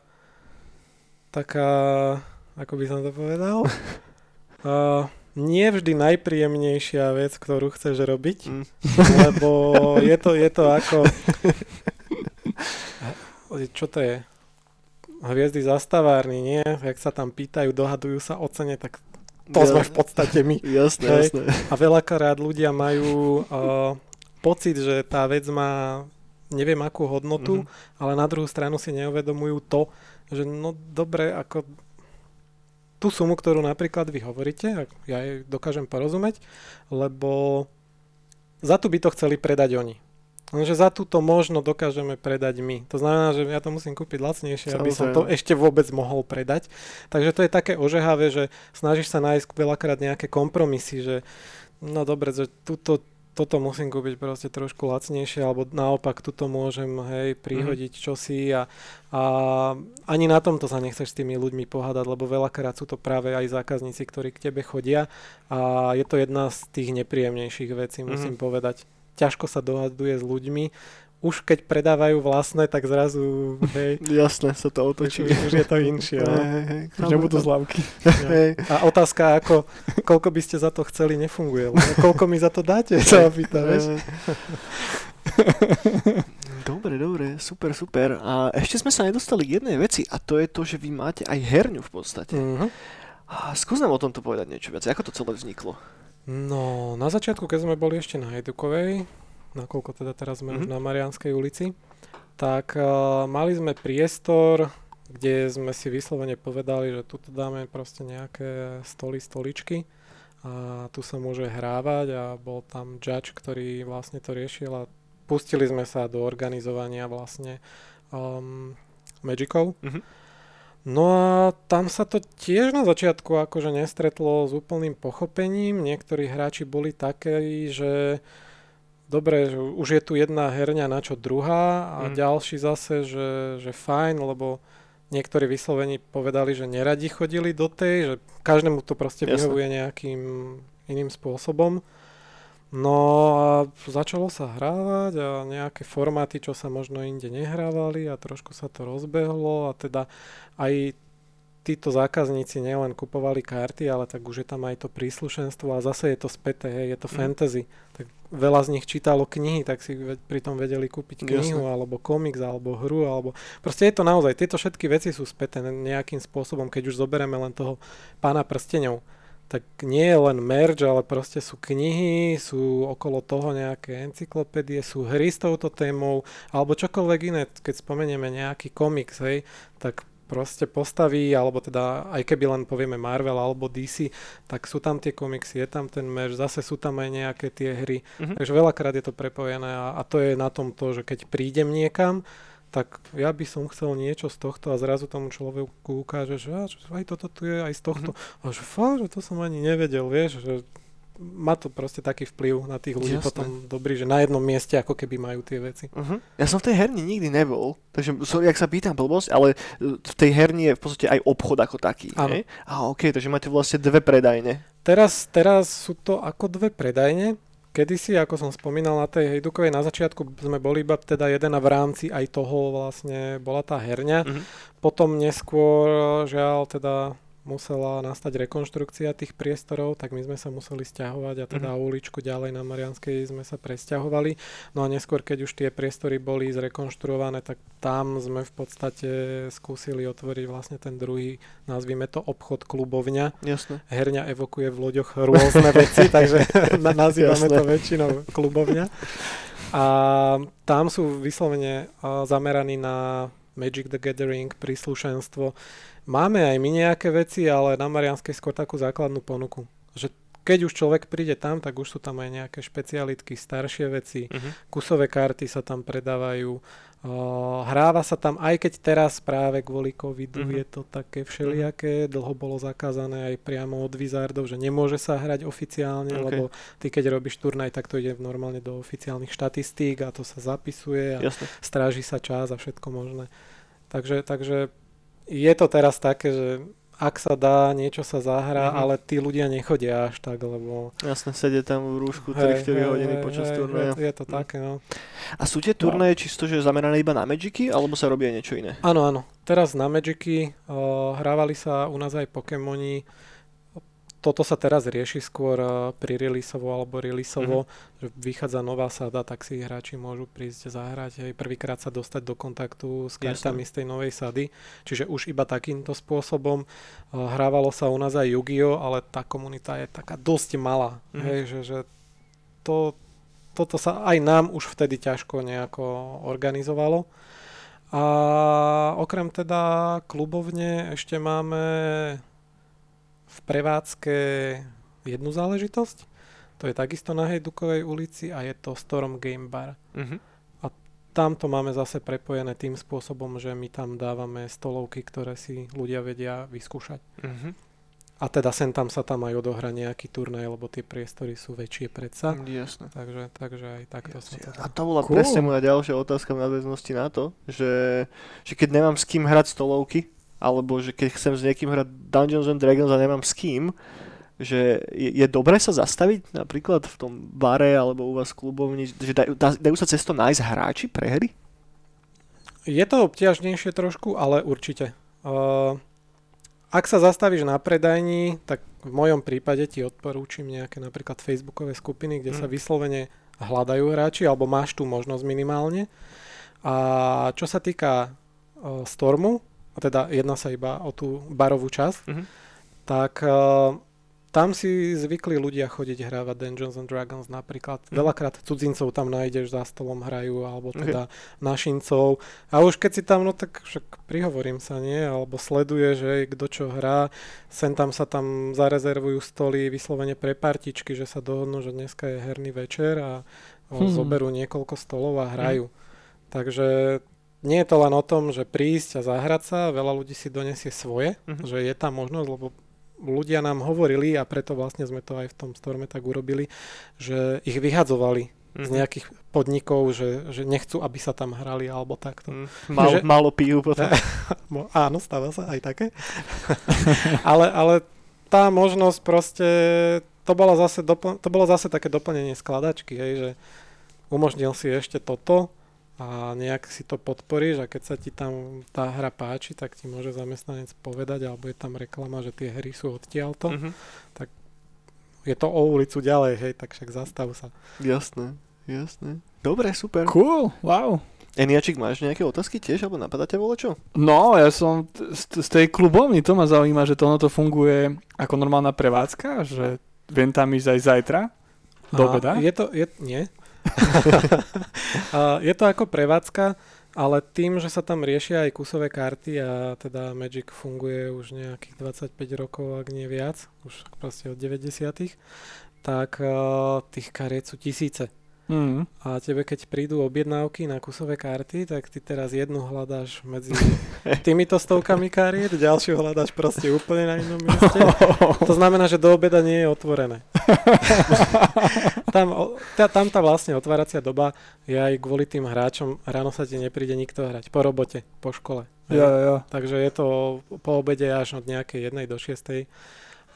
taká, ako by som to povedal, uh, nie vždy najpríjemnejšia vec, ktorú chceš robiť, mm. lebo je to, je to ako čo to je? Hviezdy zastavárny, nie? Jak sa tam pýtajú, dohadujú sa o cene, tak to ja, sme v podstate my. Jasné, hej? jasné. A veľakrát ľudia majú uh, pocit, že tá vec má neviem akú hodnotu, mm-hmm. ale na druhú stranu si neuvedomujú to, že no dobre, ako tú sumu, ktorú napríklad vy hovoríte, ja jej dokážem porozumieť, lebo za tu by to chceli predať oni. Lenže za túto možno dokážeme predať my. To znamená, že ja to musím kúpiť lacnejšie, Samozrejme. aby som to ešte vôbec mohol predať. Takže to je také ožehavé, že snažíš sa nájsť veľakrát nejaké kompromisy, že no dobre, že túto, toto musím kúpiť proste trošku lacnejšie, alebo naopak tuto môžem hej, prihodiť mm. čosi a, a ani na tomto sa nechceš s tými ľuďmi pohádať, lebo veľakrát sú to práve aj zákazníci, ktorí k tebe chodia a je to jedna z tých nepríjemnejších vecí, musím mm. povedať ťažko sa dohaduje s ľuďmi. Už keď predávajú vlastné, tak zrazu, hej. Jasné, sa to otočí. Už, už je to inšie. No. Hej, hej, už nebudú zľavky. Hej. A otázka, ako, koľko by ste za to chceli, nefunguje. Lebo koľko mi za to dáte, sa opýta, vieš. Dobre, dobre, super, super. A ešte sme sa nedostali k jednej veci a to je to, že vy máte aj herňu v podstate. Uh-huh. A skús nám o tomto povedať niečo viac. Ako to celé vzniklo? No, na začiatku, keď sme boli ešte na Edukovej, nakoľko teda teraz sme mm-hmm. už mhm. na Marianskej ulici, tak uh, mali sme priestor, kde sme si vyslovene povedali, že tu dáme proste nejaké stoly, stoličky a tu sa môže hrávať a bol tam judge, ktorý vlastne to riešil a pustili sme sa do organizovania vlastne um, Magicov. Mm-hmm. No a tam sa to tiež na začiatku akože nestretlo s úplným pochopením. Niektorí hráči boli takí, že dobre, že už je tu jedna herňa, na čo druhá a mm. ďalší zase, že, že fajn, lebo niektorí vyslovení povedali, že neradi chodili do tej, že každému to proste Jasne. vyhovuje nejakým iným spôsobom. No a začalo sa hrávať a nejaké formáty, čo sa možno inde nehrávali a trošku sa to rozbehlo a teda aj títo zákazníci nielen kupovali karty, ale tak už je tam aj to príslušenstvo a zase je to späté, hej, je to mm. fantasy. Tak veľa z nich čítalo knihy, tak si pritom vedeli kúpiť knihu Jasne. alebo komiks alebo hru alebo proste je to naozaj, tieto všetky veci sú späté nejakým spôsobom, keď už zoberieme len toho pána prstenov tak nie je len merch, ale proste sú knihy, sú okolo toho nejaké encyklopédie, sú hry s touto témou, alebo čokoľvek iné, keď spomenieme nejaký komiks, hej, tak proste postaví, alebo teda aj keby len povieme Marvel alebo DC, tak sú tam tie komiksy, je tam ten merch, zase sú tam aj nejaké tie hry. Uh-huh. Takže veľakrát je to prepojené a, a to je na tom to, že keď prídem niekam, tak ja by som chcel niečo z tohto a zrazu tomu človeku ukáže, že aj toto tu je aj z tohto. Mm-hmm. A že fakt, že to som ani nevedel, vieš, že má to proste taký vplyv na tých ľudí Jasné. potom dobrý, že na jednom mieste ako keby majú tie veci. Uh-huh. Ja som v tej herni nikdy nebol, takže sorry, ak sa pýtam blbosť, ale v tej herni je v podstate aj obchod ako taký. Áno. A ok, takže máte vlastne dve predajne. Teraz, teraz sú to ako dve predajne. Kedysi, ako som spomínal na tej Hejdukovej, na začiatku sme boli iba teda jeden a v rámci aj toho vlastne bola tá herňa. Uh-huh. Potom neskôr, žiaľ, teda musela nastať rekonštrukcia tých priestorov, tak my sme sa museli stiahovať a teda mm-hmm. uličku ďalej na Marianskej sme sa presťahovali. No a neskôr, keď už tie priestory boli zrekonštruované, tak tam sme v podstate skúsili otvoriť vlastne ten druhý, nazvime to obchod klubovňa. Jasne. Herňa evokuje v loďoch rôzne veci, takže nazývame Jasne. to väčšinou klubovňa. A tam sú vyslovene zameraní na Magic the Gathering, príslušenstvo, Máme aj my nejaké veci, ale na Marianskej skôr takú základnú ponuku. Že keď už človek príde tam, tak už sú tam aj nejaké špecialitky, staršie veci, uh-huh. kusové karty sa tam predávajú, Uh, hráva sa tam, aj keď teraz práve kvôli covidu uh-huh. je to také všelijaké, dlho bolo zakázané aj priamo od Wizardov, že nemôže sa hrať oficiálne, okay. lebo ty keď robíš turnaj, tak to ide normálne do oficiálnych štatistík a to sa zapisuje a Jasne. stráži sa čas a všetko možné. Takže, takže je to teraz také, že ak sa dá, niečo sa zahrá, mm-hmm. ale tí ľudia nechodia až tak, lebo... Jasne, sedia tam v rúšku 3-4 hodiny hej, počas turnaja. Je, je to mm. také, no. A sú tie turnaje no. čisto, že zamerané iba na Magicy, alebo sa robí aj niečo iné? Áno, áno. Teraz na Magicy uh, hrávali sa u nás aj Pokémoni, toto sa teraz rieši skôr eh, pri releaseovo alebo releaseovo, mm-hmm. že vychádza nová sada, tak si hráči môžu prísť zahrať aj prvýkrát sa dostať do kontaktu s kartami z tej novej sady. Čiže už iba takýmto spôsobom. Eh, hrávalo sa u nás aj Yu-Gi-Oh, ale tá komunita je taká dosť malá. Mm-hmm. Hej, že, že to, toto sa aj nám už vtedy ťažko nejako organizovalo. A okrem teda klubovne ešte máme v prevádzke jednu záležitosť. To je takisto na Hejdukovej ulici a je to Storm Game Bar. Uh-huh. A tam to máme zase prepojené tým spôsobom, že my tam dávame stolovky, ktoré si ľudia vedia vyskúšať. Uh-huh. A teda sem tam sa tam aj odohra nejaký turnaj, lebo tie priestory sú väčšie predsa. Jasne. Takže, takže aj takto sa to... A to bola cool. presne moja ďalšia otázka v nadväznosti na to, že, že keď nemám s kým hrať stolovky, alebo že keď chcem s niekým hrať Dungeons and Dragons a nemám s kým, že je, je dobré sa zastaviť napríklad v tom bare alebo u vás klubovni, že dajú, dajú sa cez to nájsť hráči pre hry? Je to obťažnejšie trošku, ale určite. Uh, ak sa zastavíš na predajni, tak v mojom prípade ti odporúčim nejaké napríklad facebookové skupiny, kde mm. sa vyslovene hľadajú hráči, alebo máš tu možnosť minimálne. A čo sa týka uh, Stormu, a teda jedná sa iba o tú barovú časť, mm-hmm. tak uh, tam si zvykli ľudia chodiť hrávať Dungeons and Dragons napríklad. Mm. Veľakrát cudzincov tam nájdeš, za stolom hrajú, alebo teda okay. našincov. A už keď si tam, no tak však prihovorím sa, nie? Alebo sleduje, že kto čo hrá. Sem tam sa tam zarezervujú stoly vyslovene pre partičky, že sa dohodnú, že dneska je herný večer a hmm. zoberú niekoľko stolov a hrajú. Hmm. Takže nie je to len o tom, že prísť a zahrať sa, veľa ľudí si donesie svoje, uh-huh. že je tam možnosť, lebo ľudia nám hovorili a preto vlastne sme to aj v tom storme tak urobili, že ich vyhadzovali uh-huh. z mhm. nejakých podnikov, že, že nechcú, aby sa tam hrali alebo takto. Uh, málo, že, málo pijú potom. áno, stáva sa aj také. ale, ale tá možnosť proste, to bolo zase, dopl- to bolo zase také doplnenie skladačky, hej, že umožnil si ešte toto, a nejak si to podporíš a keď sa ti tam tá hra páči, tak ti môže zamestnanec povedať, alebo je tam reklama, že tie hry sú odtiaľto, mm-hmm. tak je to o ulicu ďalej, hej, tak však zastav sa. Jasné, jasné. Dobre, super. Cool, wow. Eniačik, máš nejaké otázky tiež, alebo napadá ťa čo? No, ja som t- z, z tej klubovny, to ma zaujíma, že to ono to funguje ako normálna prevádzka, že viem tam ísť aj zajtra do obeda. Je to, je, nie. Je to ako prevádzka, ale tým, že sa tam riešia aj kusové karty a teda Magic funguje už nejakých 25 rokov, ak nie viac, už proste od 90 tak uh, tých kariet sú tisíce. Mm. A tebe, keď prídu objednávky na kusové karty, tak ty teraz jednu hľadáš medzi týmito stovkami kariet, ďalšiu hľadáš proste úplne na inom mieste. To znamená, že do obeda nie je otvorené. tam, tá, tam tá vlastne otváracia doba je aj kvôli tým hráčom. Ráno sa ti nepríde nikto hrať. Po robote, po škole. Jo, jo. Takže je to po obede až od nejakej jednej do šiestej.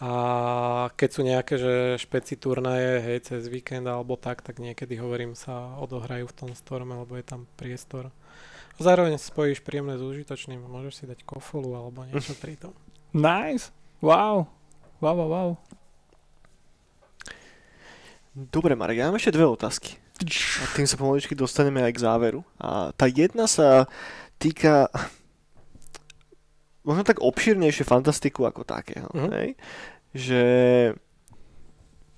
A keď sú nejaké že špeci turnaje, hej, cez víkend alebo tak, tak niekedy hovorím sa odohrajú v tom storme, lebo je tam priestor. A zároveň spojíš príjemné s užitočným, môžeš si dať kofolu alebo niečo pri tom. Nice. Wow. Wow, wow, wow. Dobre, Marek, ja mám ešte dve otázky. A tým sa pomaličky dostaneme aj k záveru. A tá jedna sa týka možno tak obšírnejšie fantastiku ako takého. Mhm. Hej? Že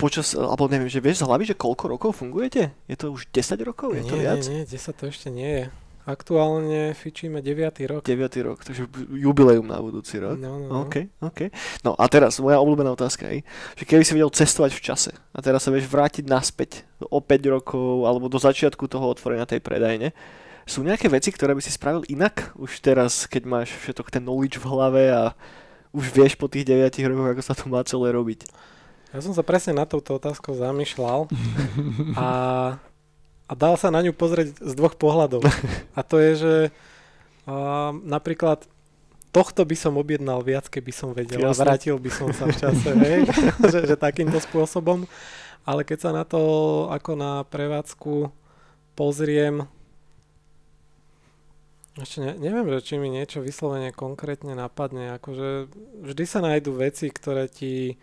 počas, alebo neviem, že vieš z hlavy, že koľko rokov fungujete? Je to už 10 rokov? Je to nie, viac? nie, nie, 10 to ešte nie je. Aktuálne fičíme 9. rok. 9 rok, takže jubileum na budúci rok. No, no, no. OK, OK. No a teraz moja obľúbená otázka je, že keby si vedel cestovať v čase a teraz sa vieš vrátiť naspäť o 5 rokov alebo do začiatku toho otvorenia tej predajne, sú nejaké veci, ktoré by si spravil inak už teraz, keď máš všetok ten knowledge v hlave a už vieš po tých 9 rokoch, ako sa to má celé robiť. Ja som sa presne na touto otázkou zamýšľal a, a dal sa na ňu pozrieť z dvoch pohľadov. A to je, že uh, napríklad tohto by som objednal viac, keby som vedel a vrátil by som sa v čase, hej, že, že takýmto spôsobom. Ale keď sa na to ako na prevádzku pozriem, ešte ne, neviem, že či mi niečo vyslovene konkrétne napadne. Akože vždy sa nájdú veci, ktoré ti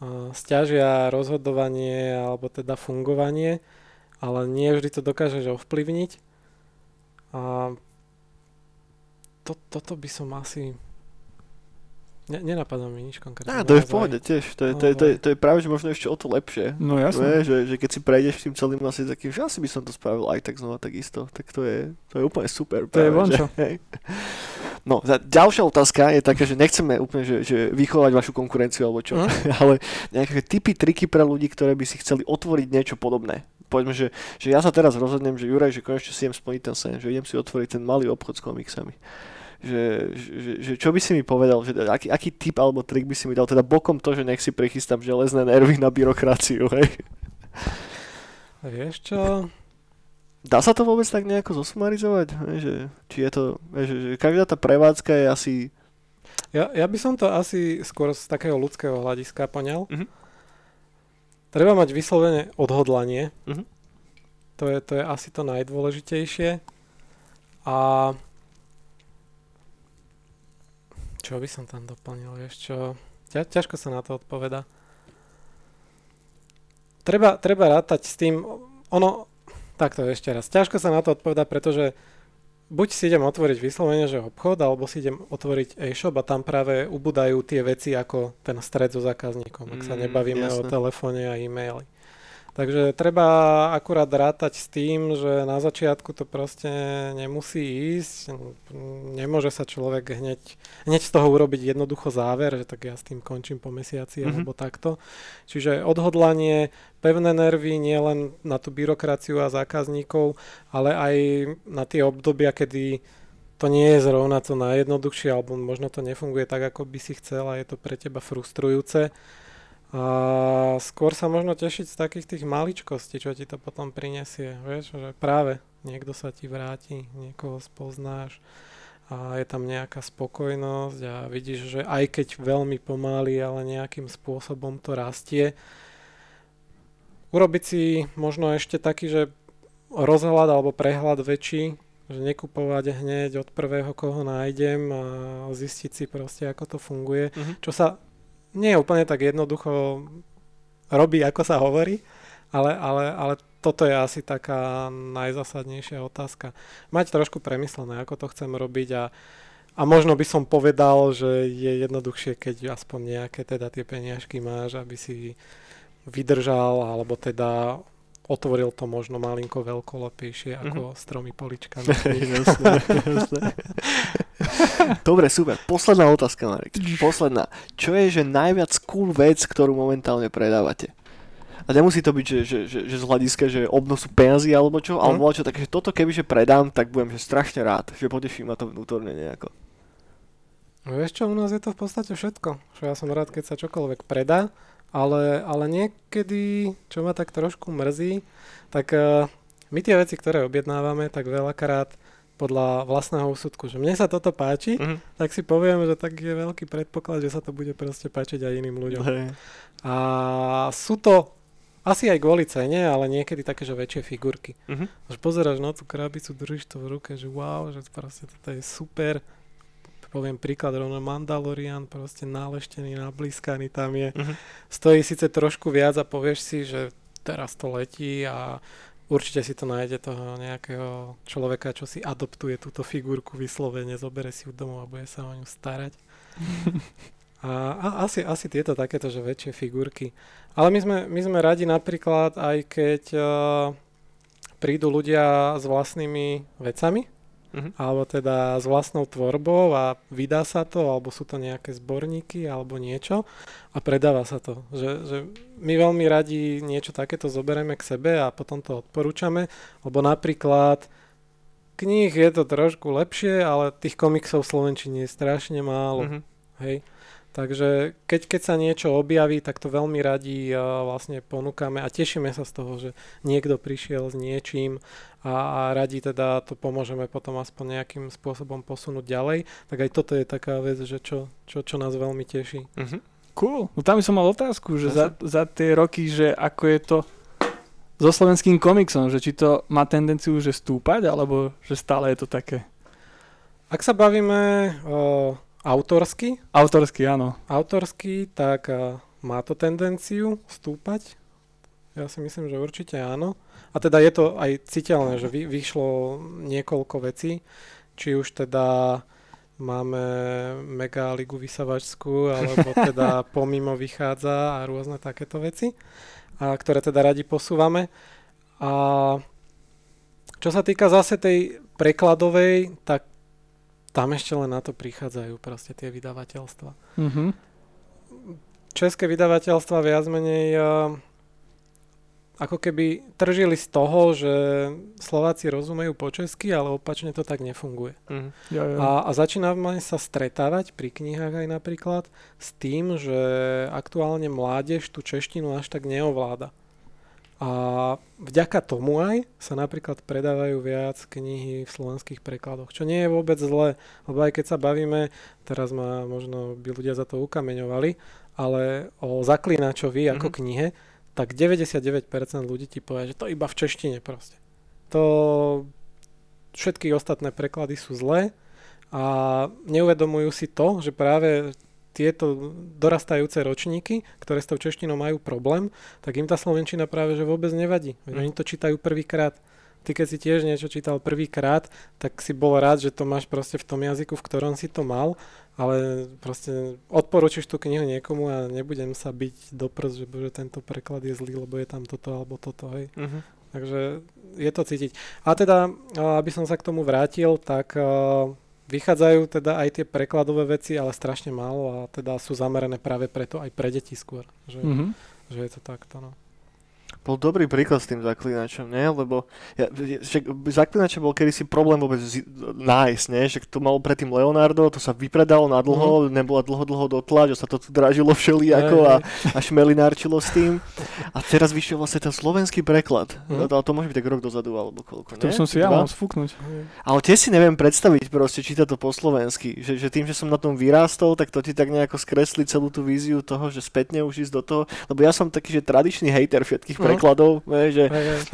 uh, stiažia rozhodovanie alebo teda fungovanie, ale nie vždy to dokážeš ovplyvniť. A to, toto by som asi... Ne, nenapadá mi nič konkrétne. Á, to je v pohode tiež, to je, to, je, to, je, to je práve že možno ešte o to lepšie. No jasne. že, že keď si prejdeš tým celým asi takým, že asi by som to spravil aj tak znova takisto, tak to je, to je úplne super. To je práve, vončo. No, ďalšia otázka je taká, že nechceme úplne, že, že vychovať vašu konkurenciu alebo čo, Mhm. ale nejaké typy, triky pre ľudí, ktoré by si chceli otvoriť niečo podobné. Povedzme, že, že ja sa teraz rozhodnem, že Juraj, že konečne si idem splniť ten sen, že idem si otvoriť ten malý obchod s komiksami. Že, že, že čo by si mi povedal, že aký, aký tip alebo trik by si mi dal, teda bokom to, že nech si prichystám železné nervy na byrokraciu, hej? Vieš čo? Dá sa to vôbec tak nejako zosumarizovať? Že, či je to, že, že každá tá prevádzka je asi... Ja, ja by som to asi skôr z takého ľudského hľadiska poňal. Mhm. Treba mať vyslovene odhodlanie. Mhm. To, je, to je asi to najdôležitejšie. A čo by som tam doplnil, vieš čo? Ťa, ťažko sa na to odpoveda. Treba, treba rátať s tým, ono, takto ešte raz, ťažko sa na to odpoveda, pretože buď si idem otvoriť vyslovene, že obchod, alebo si idem otvoriť e-shop a tam práve ubúdajú tie veci ako ten stred so zákazníkom, ak sa Mm, nebavíme o jasné. telefóne a e-maili. Takže treba akurát rátať s tým, že na začiatku to proste nemusí ísť. Nemôže sa človek hneď, hneď z toho urobiť jednoducho záver, že tak ja s tým končím po mesiaci Mhm. alebo takto. Čiže odhodlanie, pevné nervy nielen na tú byrokraciu a zákazníkov, ale aj na tie obdobia, kedy to nie je zrovna to najjednoduchšie, alebo možno to nefunguje tak, ako by si chcel a je to pre teba frustrujúce. A skôr sa možno tešiť z takých tých maličkostí, čo ti to potom prinesie. Vieš, že práve niekto sa ti vráti, niekoho spoznáš a je tam nejaká spokojnosť a vidíš, že aj keď veľmi pomaly, ale nejakým spôsobom to rastie. Urobiť si možno ešte taký, že rozhľad alebo prehľad väčší, že nekupovať hneď od prvého, koho nájdem a zistiť si proste, ako to funguje. Mhm. Čo sa nie je úplne tak jednoducho robí, ako sa hovorí, Ale, ale, ale toto je asi taká najzásadnejšia otázka. Mať trošku premyslené, ako to chcem robiť a, a možno by som povedal, že je jednoduchšie, keď aspoň nejaké teda tie peniažky máš, aby si vydržal, alebo teda otvoril to možno malinko veľkolepejšie ako mm-hmm. stromy poličkami. Dobre, super. Posledná otázka, Marek. Posledná. Čo je, že najviac cool vec, ktorú momentálne predávate? A nemusí to byť, že, že, že, že z hľadiska, že obnosu peniazy alebo čo, mm. alebo čo také, že toto kebyže predám, tak budem že strašne rád, že poteší ma to vnútorne nejako. No vieš čo, u nás je to v podstate všetko. Že ja som rád, keď sa čokoľvek predá ale, ale niekedy, čo ma tak trošku mrzí, tak uh, my tie veci, ktoré objednávame, tak veľakrát podľa vlastného úsudku, že mne sa toto páči, uh-huh. tak si poviem, že tak je veľký predpoklad, že sa to bude proste páčiť aj iným ľuďom. Hey. A sú to asi aj kvôli cene, ale niekedy také, že väčšie figurky. Uh-huh. Až pozeráš na tú krabicu, držíš to v ruke, že wow, že proste toto je super, poviem príklad, rovno Mandalorian, proste náleštený, nablískaný tam je. Uh-huh. Stojí síce trošku viac a povieš si, že teraz to letí a určite si to nájde toho nejakého človeka, čo si adoptuje túto figurku vyslovene, zobere si ju domov a bude sa o ňu starať. a, a asi, asi tieto takéto, že väčšie figurky. Ale my sme, my sme radi napríklad aj keď uh, prídu ľudia s vlastnými vecami, uh-huh. alebo teda s vlastnou tvorbou a vydá sa to, alebo sú to nejaké zborníky alebo niečo a predáva sa to. Že, že my veľmi radi niečo takéto zoberieme k sebe a potom to odporúčame, lebo napríklad kníh je to trošku lepšie, ale tých komiksov v Slovenčine je strašne málo. Uh-huh. Hej. Takže keď, keď sa niečo objaví, tak to veľmi radi uh, vlastne ponúkame a tešíme sa z toho, že niekto prišiel s niečím a, a radi teda to pomôžeme potom aspoň nejakým spôsobom posunúť ďalej. Tak aj toto je taká vec, že čo, čo, čo nás veľmi teší. Uh-huh. Cool. No tam som mal otázku, že za, za tie roky, že ako je to so slovenským komiksom, že či to má tendenciu že stúpať, alebo že stále je to také? Ak sa bavíme uh, Autorsky? Autorsky, áno. Autorsky, tak má to tendenciu stúpať. Ja si myslím, že určite áno. A teda je to aj citeľné, že vy, vyšlo niekoľko vecí, či už teda máme mega ligu vysavačskú, alebo teda pomimo vychádza a rôzne takéto veci, a ktoré teda radi posúvame. A čo sa týka zase tej prekladovej, tak tam ešte len na to prichádzajú proste tie vydavateľstva. Mm-hmm. České vydavateľstva viac menej uh, ako keby tržili z toho, že Slováci rozumejú po česky, ale opačne to tak nefunguje. Mm. Ja, ja. A, a začíname sa stretávať pri knihách aj napríklad s tým, že aktuálne mládež tú češtinu až tak neovláda. A vďaka tomu aj sa napríklad predávajú viac knihy v slovenských prekladoch, čo nie je vôbec zlé, lebo aj keď sa bavíme, teraz ma možno by ľudia za to ukameňovali, ale o zaklínačovi mm-hmm. ako mhm. knihe, tak 99% ľudí ti povie, že to iba v češtine proste. To všetky ostatné preklady sú zlé a neuvedomujú si to, že práve tieto dorastajúce ročníky, ktoré s tou češtinou majú problém, tak im tá slovenčina práve že vôbec nevadí. Mm. Oni to čítajú prvýkrát. Ty keď si tiež niečo čítal prvýkrát, tak si bol rád, že to máš proste v tom jazyku, v ktorom si to mal, ale proste odporúčiš tú knihu niekomu a nebudem sa byť do prst, že bože, tento preklad je zlý, lebo je tam toto alebo toto, hej. Uh-huh. Takže je to cítiť. A teda, aby som sa k tomu vrátil, tak Vychádzajú teda aj tie prekladové veci, ale strašne málo a teda sú zamerané práve preto aj pre deti skôr, že, mm-hmm. že je to takto. No bol dobrý príklad s tým zaklinačom, nie? Lebo ja, že zaklinačom bol kedysi problém vôbec nájsť, nie? Že to mal predtým Leonardo, to sa vypredalo na dlho, mm-hmm. nebola dlho, dlho dotla, že sa to tu dražilo všelijako a, a šmelinárčilo s tým. A teraz vyšiel vlastne ten slovenský preklad. Mm-hmm. Ale to môže byť tak rok dozadu alebo koľko, nie? To som si ja mal sfúknuť. Ale tie si neviem predstaviť proste, čítať to po slovensky. Že, že tým, že som na tom vyrástol, tak to ti tak nejako skresli celú tú víziu toho, že spätne už ísť do toho. Lebo ja som taký, že tradičný hejter všetkých mm prekladov, vie, že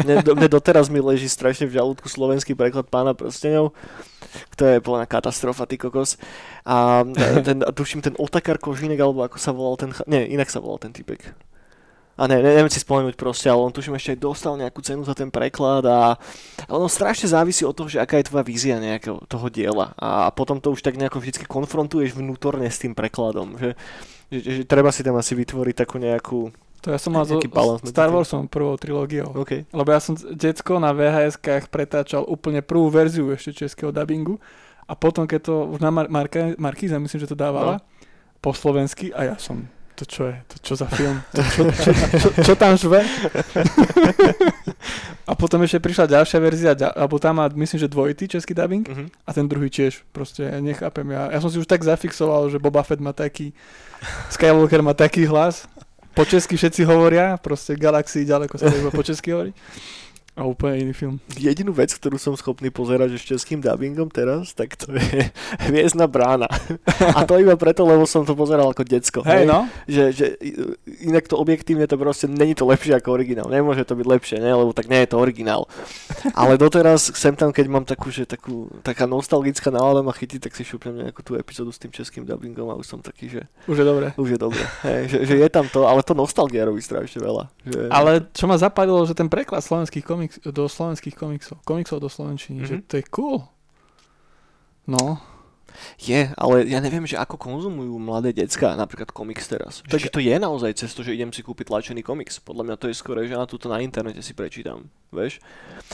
mne, mne doteraz mi leží strašne v žalúdku slovenský preklad pána prstenov, to je plná katastrofa, ty kokos. A ten, tuším, ten Otakar Kožinek, alebo ako sa volal ten, nie, inak sa volal ten typek. A ne, ne, neviem si spomenúť proste, ale on tuším ešte aj dostal nejakú cenu za ten preklad a, a ono strašne závisí od toho, že aká je tvoja vízia nejakého toho diela. A potom to už tak nejako vždy konfrontuješ vnútorne s tým prekladom. Že, že, že, že treba si tam asi vytvoriť takú nejakú To ja som mal medzi Star. Warsom prvou trilógiou. OK. Lebo ja som decko na VHS-kách pretáčal úplne prvú verziu ešte českého dubbingu a potom, keď to už na Mar- Marka- Markíze, myslím, že to dávala, po slovensky a ja som, to čo je, to čo za film, to čo, čo, čo, čo tam žve? a potom ešte prišla ďalšia verzia, alebo tam má, myslím, že dvojitý český dubbing Mhm. a ten druhý tiež, proste ja nechápem. Ja, ja som si už tak zafixoval, že Boba Fett má taký, Skywalker má taký hlas, po česky všetci hovoria, proste galaxii ďaleko sa to po česky hovorí. A úplne iný film. Jedinú vec, ktorú som schopný pozerať s českým dubbingom teraz, tak to je Hviezdna brána. A to iba preto, lebo som to pozeral ako decko. Hej, no. Že, že inak to objektívne to proste není to lepšie ako originál. Nemôže to byť lepšie, ne? lebo tak nie je to originál. Ale doteraz sem tam, keď mám takú, že takú, taká nostalgická nálada ma chytí, tak si šupnem nejakú tú epizódu s tým českým dubbingom a už som taký, že Už je dobré. už je dobre. Hej, že, že, je tam to, ale to nostalgia robí strašne veľa. Že, Ale čo ma zapadilo, že ten preklad slovenských komiks, do slovenských komiksov, komiksov do slovenčiny, mm-hmm. že Mhm. to je cool. No, Je, ale ja neviem, že ako konzumujú mladé decka napríklad komiks teraz. Že, Tak- či to je naozaj cesto, že idem si kúpiť tlačený komiks. Podľa mňa to je skôr, že na túto na internete si prečítam. Vieš?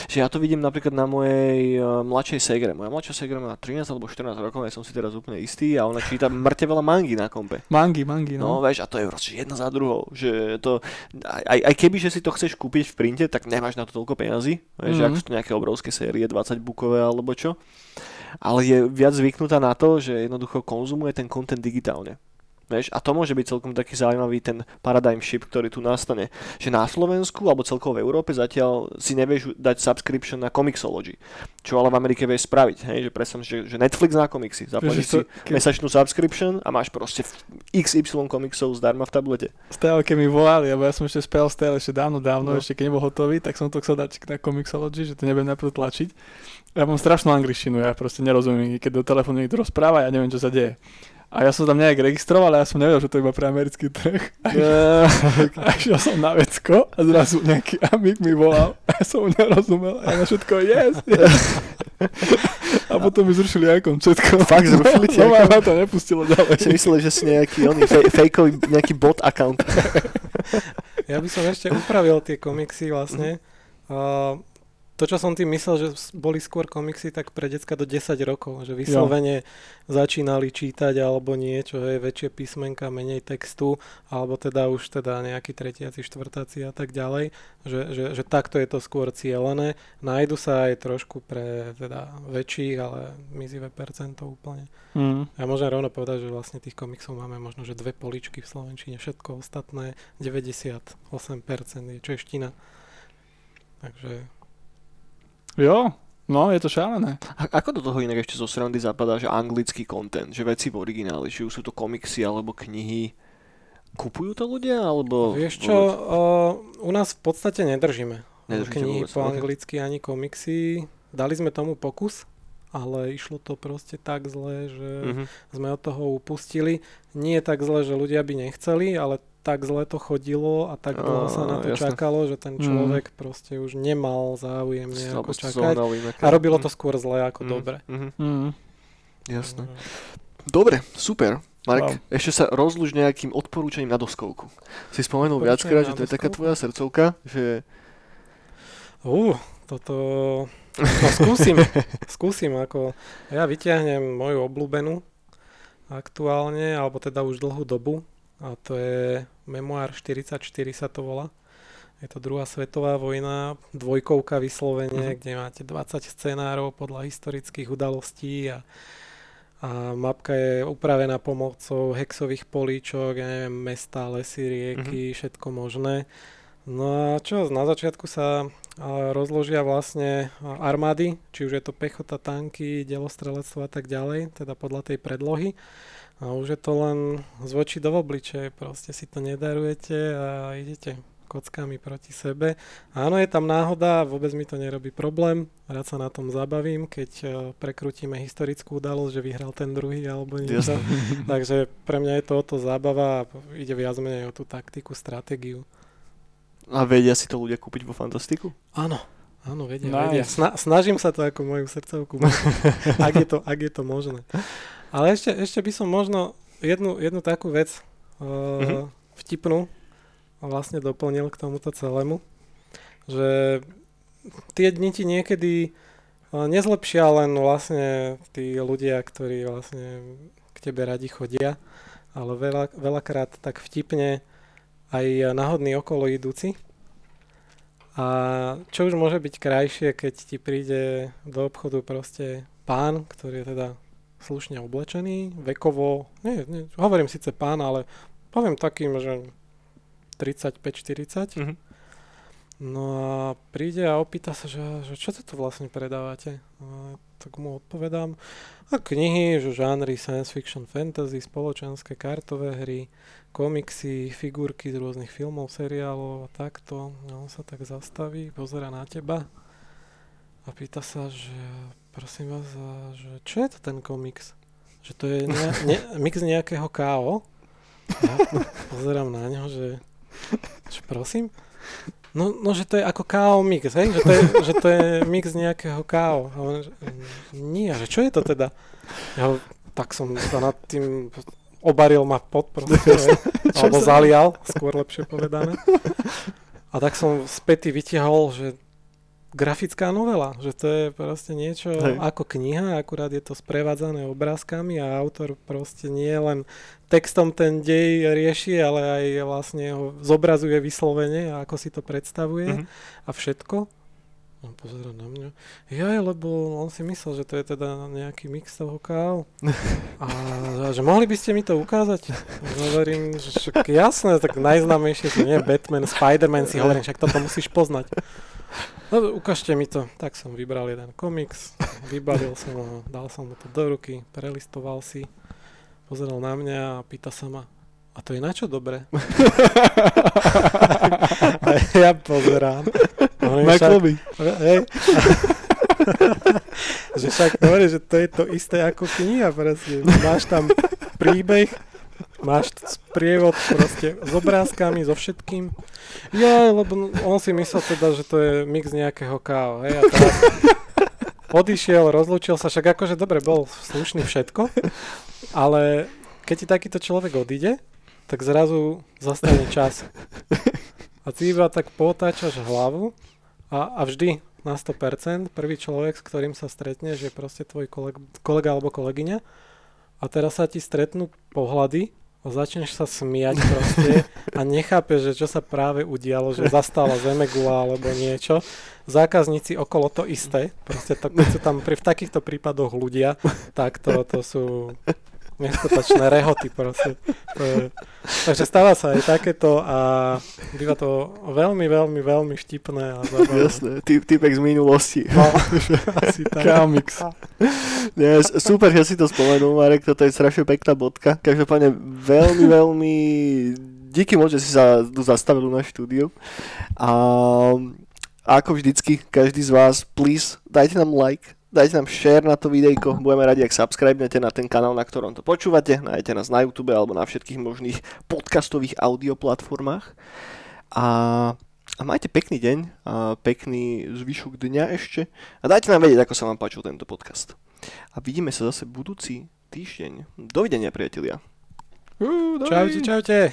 Že ja to vidím napríklad na mojej uh, mladšej segre. Moja mladšia segre má 13 alebo 14 rokov, ja som si teraz úplne istý a ona číta mŕte veľa mangy na kompe. mangy, mangy, No, no. vieš, a to je proste jedna za druhou. Že to, aj, aj, keby, že si to chceš kúpiť v printe, tak nemáš na to toľko peňazí. Vieš, mm-hmm. Mhm. ak sú to nejaké obrovské série, 20 bukové alebo čo. Ale je viac zvyknutá na to, že jednoducho konzumuje ten content digitálne. Vieš, a to môže byť celkom taký zaujímavý ten paradigm shift, ktorý tu nastane. Že na Slovensku alebo celkovo v Európe zatiaľ si nevieš dať subscription na Comixology. Čo ale v Amerike vieš spraviť. Hej? Že si, že, že Netflix na komiksy. Zaplatíš si keď- mesačnú subscription a máš proste XY komiksov zdarma v tablete. Style, keď mi volali, lebo ja som ešte spel Style ešte dávno, dávno, No. ešte keď nebol hotový, tak som to chcel dať na Comixology, že to nebudem najprv tlačiť. Ja mám strašnú angličtinu, ja proste nerozumiem, keď do telefónu niekto rozpráva, ja neviem, čo sa deje. A ja som tam nejak registroval a ja som nevedel, že to je iba pre americký trh. A, a išiel som na vecko a zrazu nejaký amik mi volal a ja som mu nerozumel a ja na všetko yes, yes. A potom mi zrušili ikon všetko. Fakt zrušili ti No ma to nepustilo ďalej. Si myslel, že si nejaký oný fej, fejkový, nejaký bot account. Ja by som ešte upravil tie komiksy vlastne. Uh, to, čo som tým myslel, že boli skôr komiksy tak pre decka do 10 rokov, že vyslovene začínali čítať alebo niečo, je väčšie písmenka, menej textu, alebo teda už teda nejakí tretiaci, štvrtáci a tak ďalej, že, že, že takto je to skôr cielené. Nájdu sa aj trošku pre teda väčších, ale mizivé percento úplne. Mm. Ja môžem rovno povedať, že vlastne tých komiksov máme možno, že dve poličky v Slovenčine, všetko ostatné 98% je čeština. Takže Jo, no, je to šialené. A ako do toho inak ešte zo srandy zapadá, že anglický content, že veci v origináli, či už sú to komiksy alebo knihy, kupujú to ľudia, alebo... vieš čo, uh, u nás v podstate nedržíme Nedržíte knihy vôbec, po ok. anglicky ani komiksy. Dali sme tomu pokus, ale išlo to proste tak zle, že Mhm. sme od toho upustili. Nie tak zle, že ľudia by nechceli, ale tak zle to chodilo a tak dlho sa na to jasné. čakalo, že ten Mhm. človek proste už nemal záujem nejako čakať. A robilo to skôr zle ako Mhm, dobre. mhm, Mm. Jasné. Dobre, super. Mark, Wow. ešte sa rozluž nejakým odporúčaním na doskovku. Si spomenul viackrát, na že to je taká tvoja srdcovka, že... Uh, toto... No skúsim, skúsim ako... Ja vyťahnem moju obľúbenú aktuálne, alebo teda už dlhú dobu. A to je Memoár 44 sa to volá. Je to druhá svetová vojna, dvojkovka vyslovene, Mhm. kde máte 20 scenárov podľa historických udalostí a, a mapka je upravená pomocou hexových políčok, ja neviem, mesta, lesy, rieky, všetko možné. No a čo, na začiatku sa rozložia vlastne armády, či už je to pechota, tanky, delostrelectvo a tak ďalej, teda podľa tej predlohy. A už je to len z voči do obličeje, proste si to nedarujete a idete kockami proti sebe. Áno, je tam náhoda, vôbec mi to nerobí problém, rád sa na tom zabavím, keď e, prekrutíme historickú udalosť, že vyhral ten druhý alebo niečo. Takže pre mňa je to o to zábava a ide viac menej o tú taktiku, stratégiu. A vedia si to ľudia kúpiť vo Fantastiku? Áno, áno, vedia, Nice. vedia. Sna- snažím sa to ako moju srdcovku, ak, je to, ak je to možné. Ale ešte, ešte by som možno jednu, jednu takú vec uh, Mhm. vtipnú vlastne doplnil k tomuto celému, že tie dni ti niekedy uh, nezlepšia len vlastne tí ľudia, ktorí vlastne k tebe radi chodia, ale veľa, veľakrát tak vtipne aj náhodní okolo idúci. A čo už môže byť krajšie, keď ti príde do obchodu proste pán, ktorý je teda slušne oblečený, vekovo, nie, nie, hovorím síce pán, ale poviem takým, že 35-40. Mhm. No a príde a opýta sa, že, že čo to tu vlastne predávate? A tak mu odpovedám, a knihy, že žánry science fiction, fantasy, spoločenské kartové hry, komiksy, figurky z rôznych filmov, seriálov a takto. A on sa tak zastaví, pozera na teba a pýta sa, že prosím vás, že čo je to ten komiks? Že to je ne, ne, mix nejakého KO? Ja pozerám na neho, že, že prosím? No, no, že to je ako KO mix, hej? Že to je, že to je mix nejakého KO. A on, že, nie, že čo je to teda? Ja, tak som sa nad tým obaril ma pod proste, alebo zalial, skôr lepšie povedané. A tak som späty vytiahol, že grafická novela, že to je proste niečo Hej. ako kniha, akurát je to sprevádzané obrázkami a autor proste nie len textom ten dej rieši, ale aj vlastne ho zobrazuje vyslovene, ako si to predstavuje Mhm. a všetko. On pozera na mňa. Ja, lebo on si myslel, že to je teda nejaký mix toho káv. A že mohli by ste mi to ukázať? Hovorím, že však jasné, tak najznámejšie to nie Batman, Spider-Man si hovorím, však toto musíš poznať. No, ukážte mi to. Tak som vybral jeden komiks, vybavil som ho, dal som mu to do ruky, prelistoval si, pozeral na mňa a pýta sa ma, a to je na čo dobre? a ja pozerám. Hovorím, však- Michael by. Hej. že však hovorí, že to je to isté ako kniha proste. Máš tam príbeh, máš sprievod proste s obrázkami, so všetkým. Ja, lebo on si myslel teda, že to je mix nejakého káva. Hej, a odišiel, rozlúčil sa, však akože dobre, bol slušný všetko, ale keď ti takýto človek odíde, tak zrazu zastane čas. A ty iba tak potáčaš hlavu a, a vždy na 100% prvý človek, s ktorým sa stretneš, je proste tvoj koleg, kolega alebo kolegyňa a teraz sa ti stretnú pohľady začneš sa smiať proste a nechápeš, že čo sa práve udialo, že zastala zemegula alebo niečo. Zákazníci okolo to isté, proste to, keď sú tam pri, v takýchto prípadoch ľudia, tak to, to sú neskutočné rehoty proste. To je, takže stáva sa aj takéto a býva to veľmi, veľmi, veľmi vtipné a zábavné. Jasné, ty, typek z minulosti. No, asi tak. Nie, super, že si to spomenul, Marek, toto je strašne pekná bodka. Každopádne veľmi, veľmi díky moc, že si sa tu zastavil na štúdiu. A ako vždycky, každý z vás, please, dajte nám like, dajte nám share na to videjko, budeme radi, ak subscribnete na ten kanál, na ktorom to počúvate, nájdete nás na YouTube alebo na všetkých možných podcastových audioplatformách. A, a majte pekný deň, a pekný zvyšok dňa ešte a dajte nám vedieť, ako sa vám páčil tento podcast. A vidíme sa zase budúci týždeň. Dovidenia, priatelia. Uh, Čaute, čaute.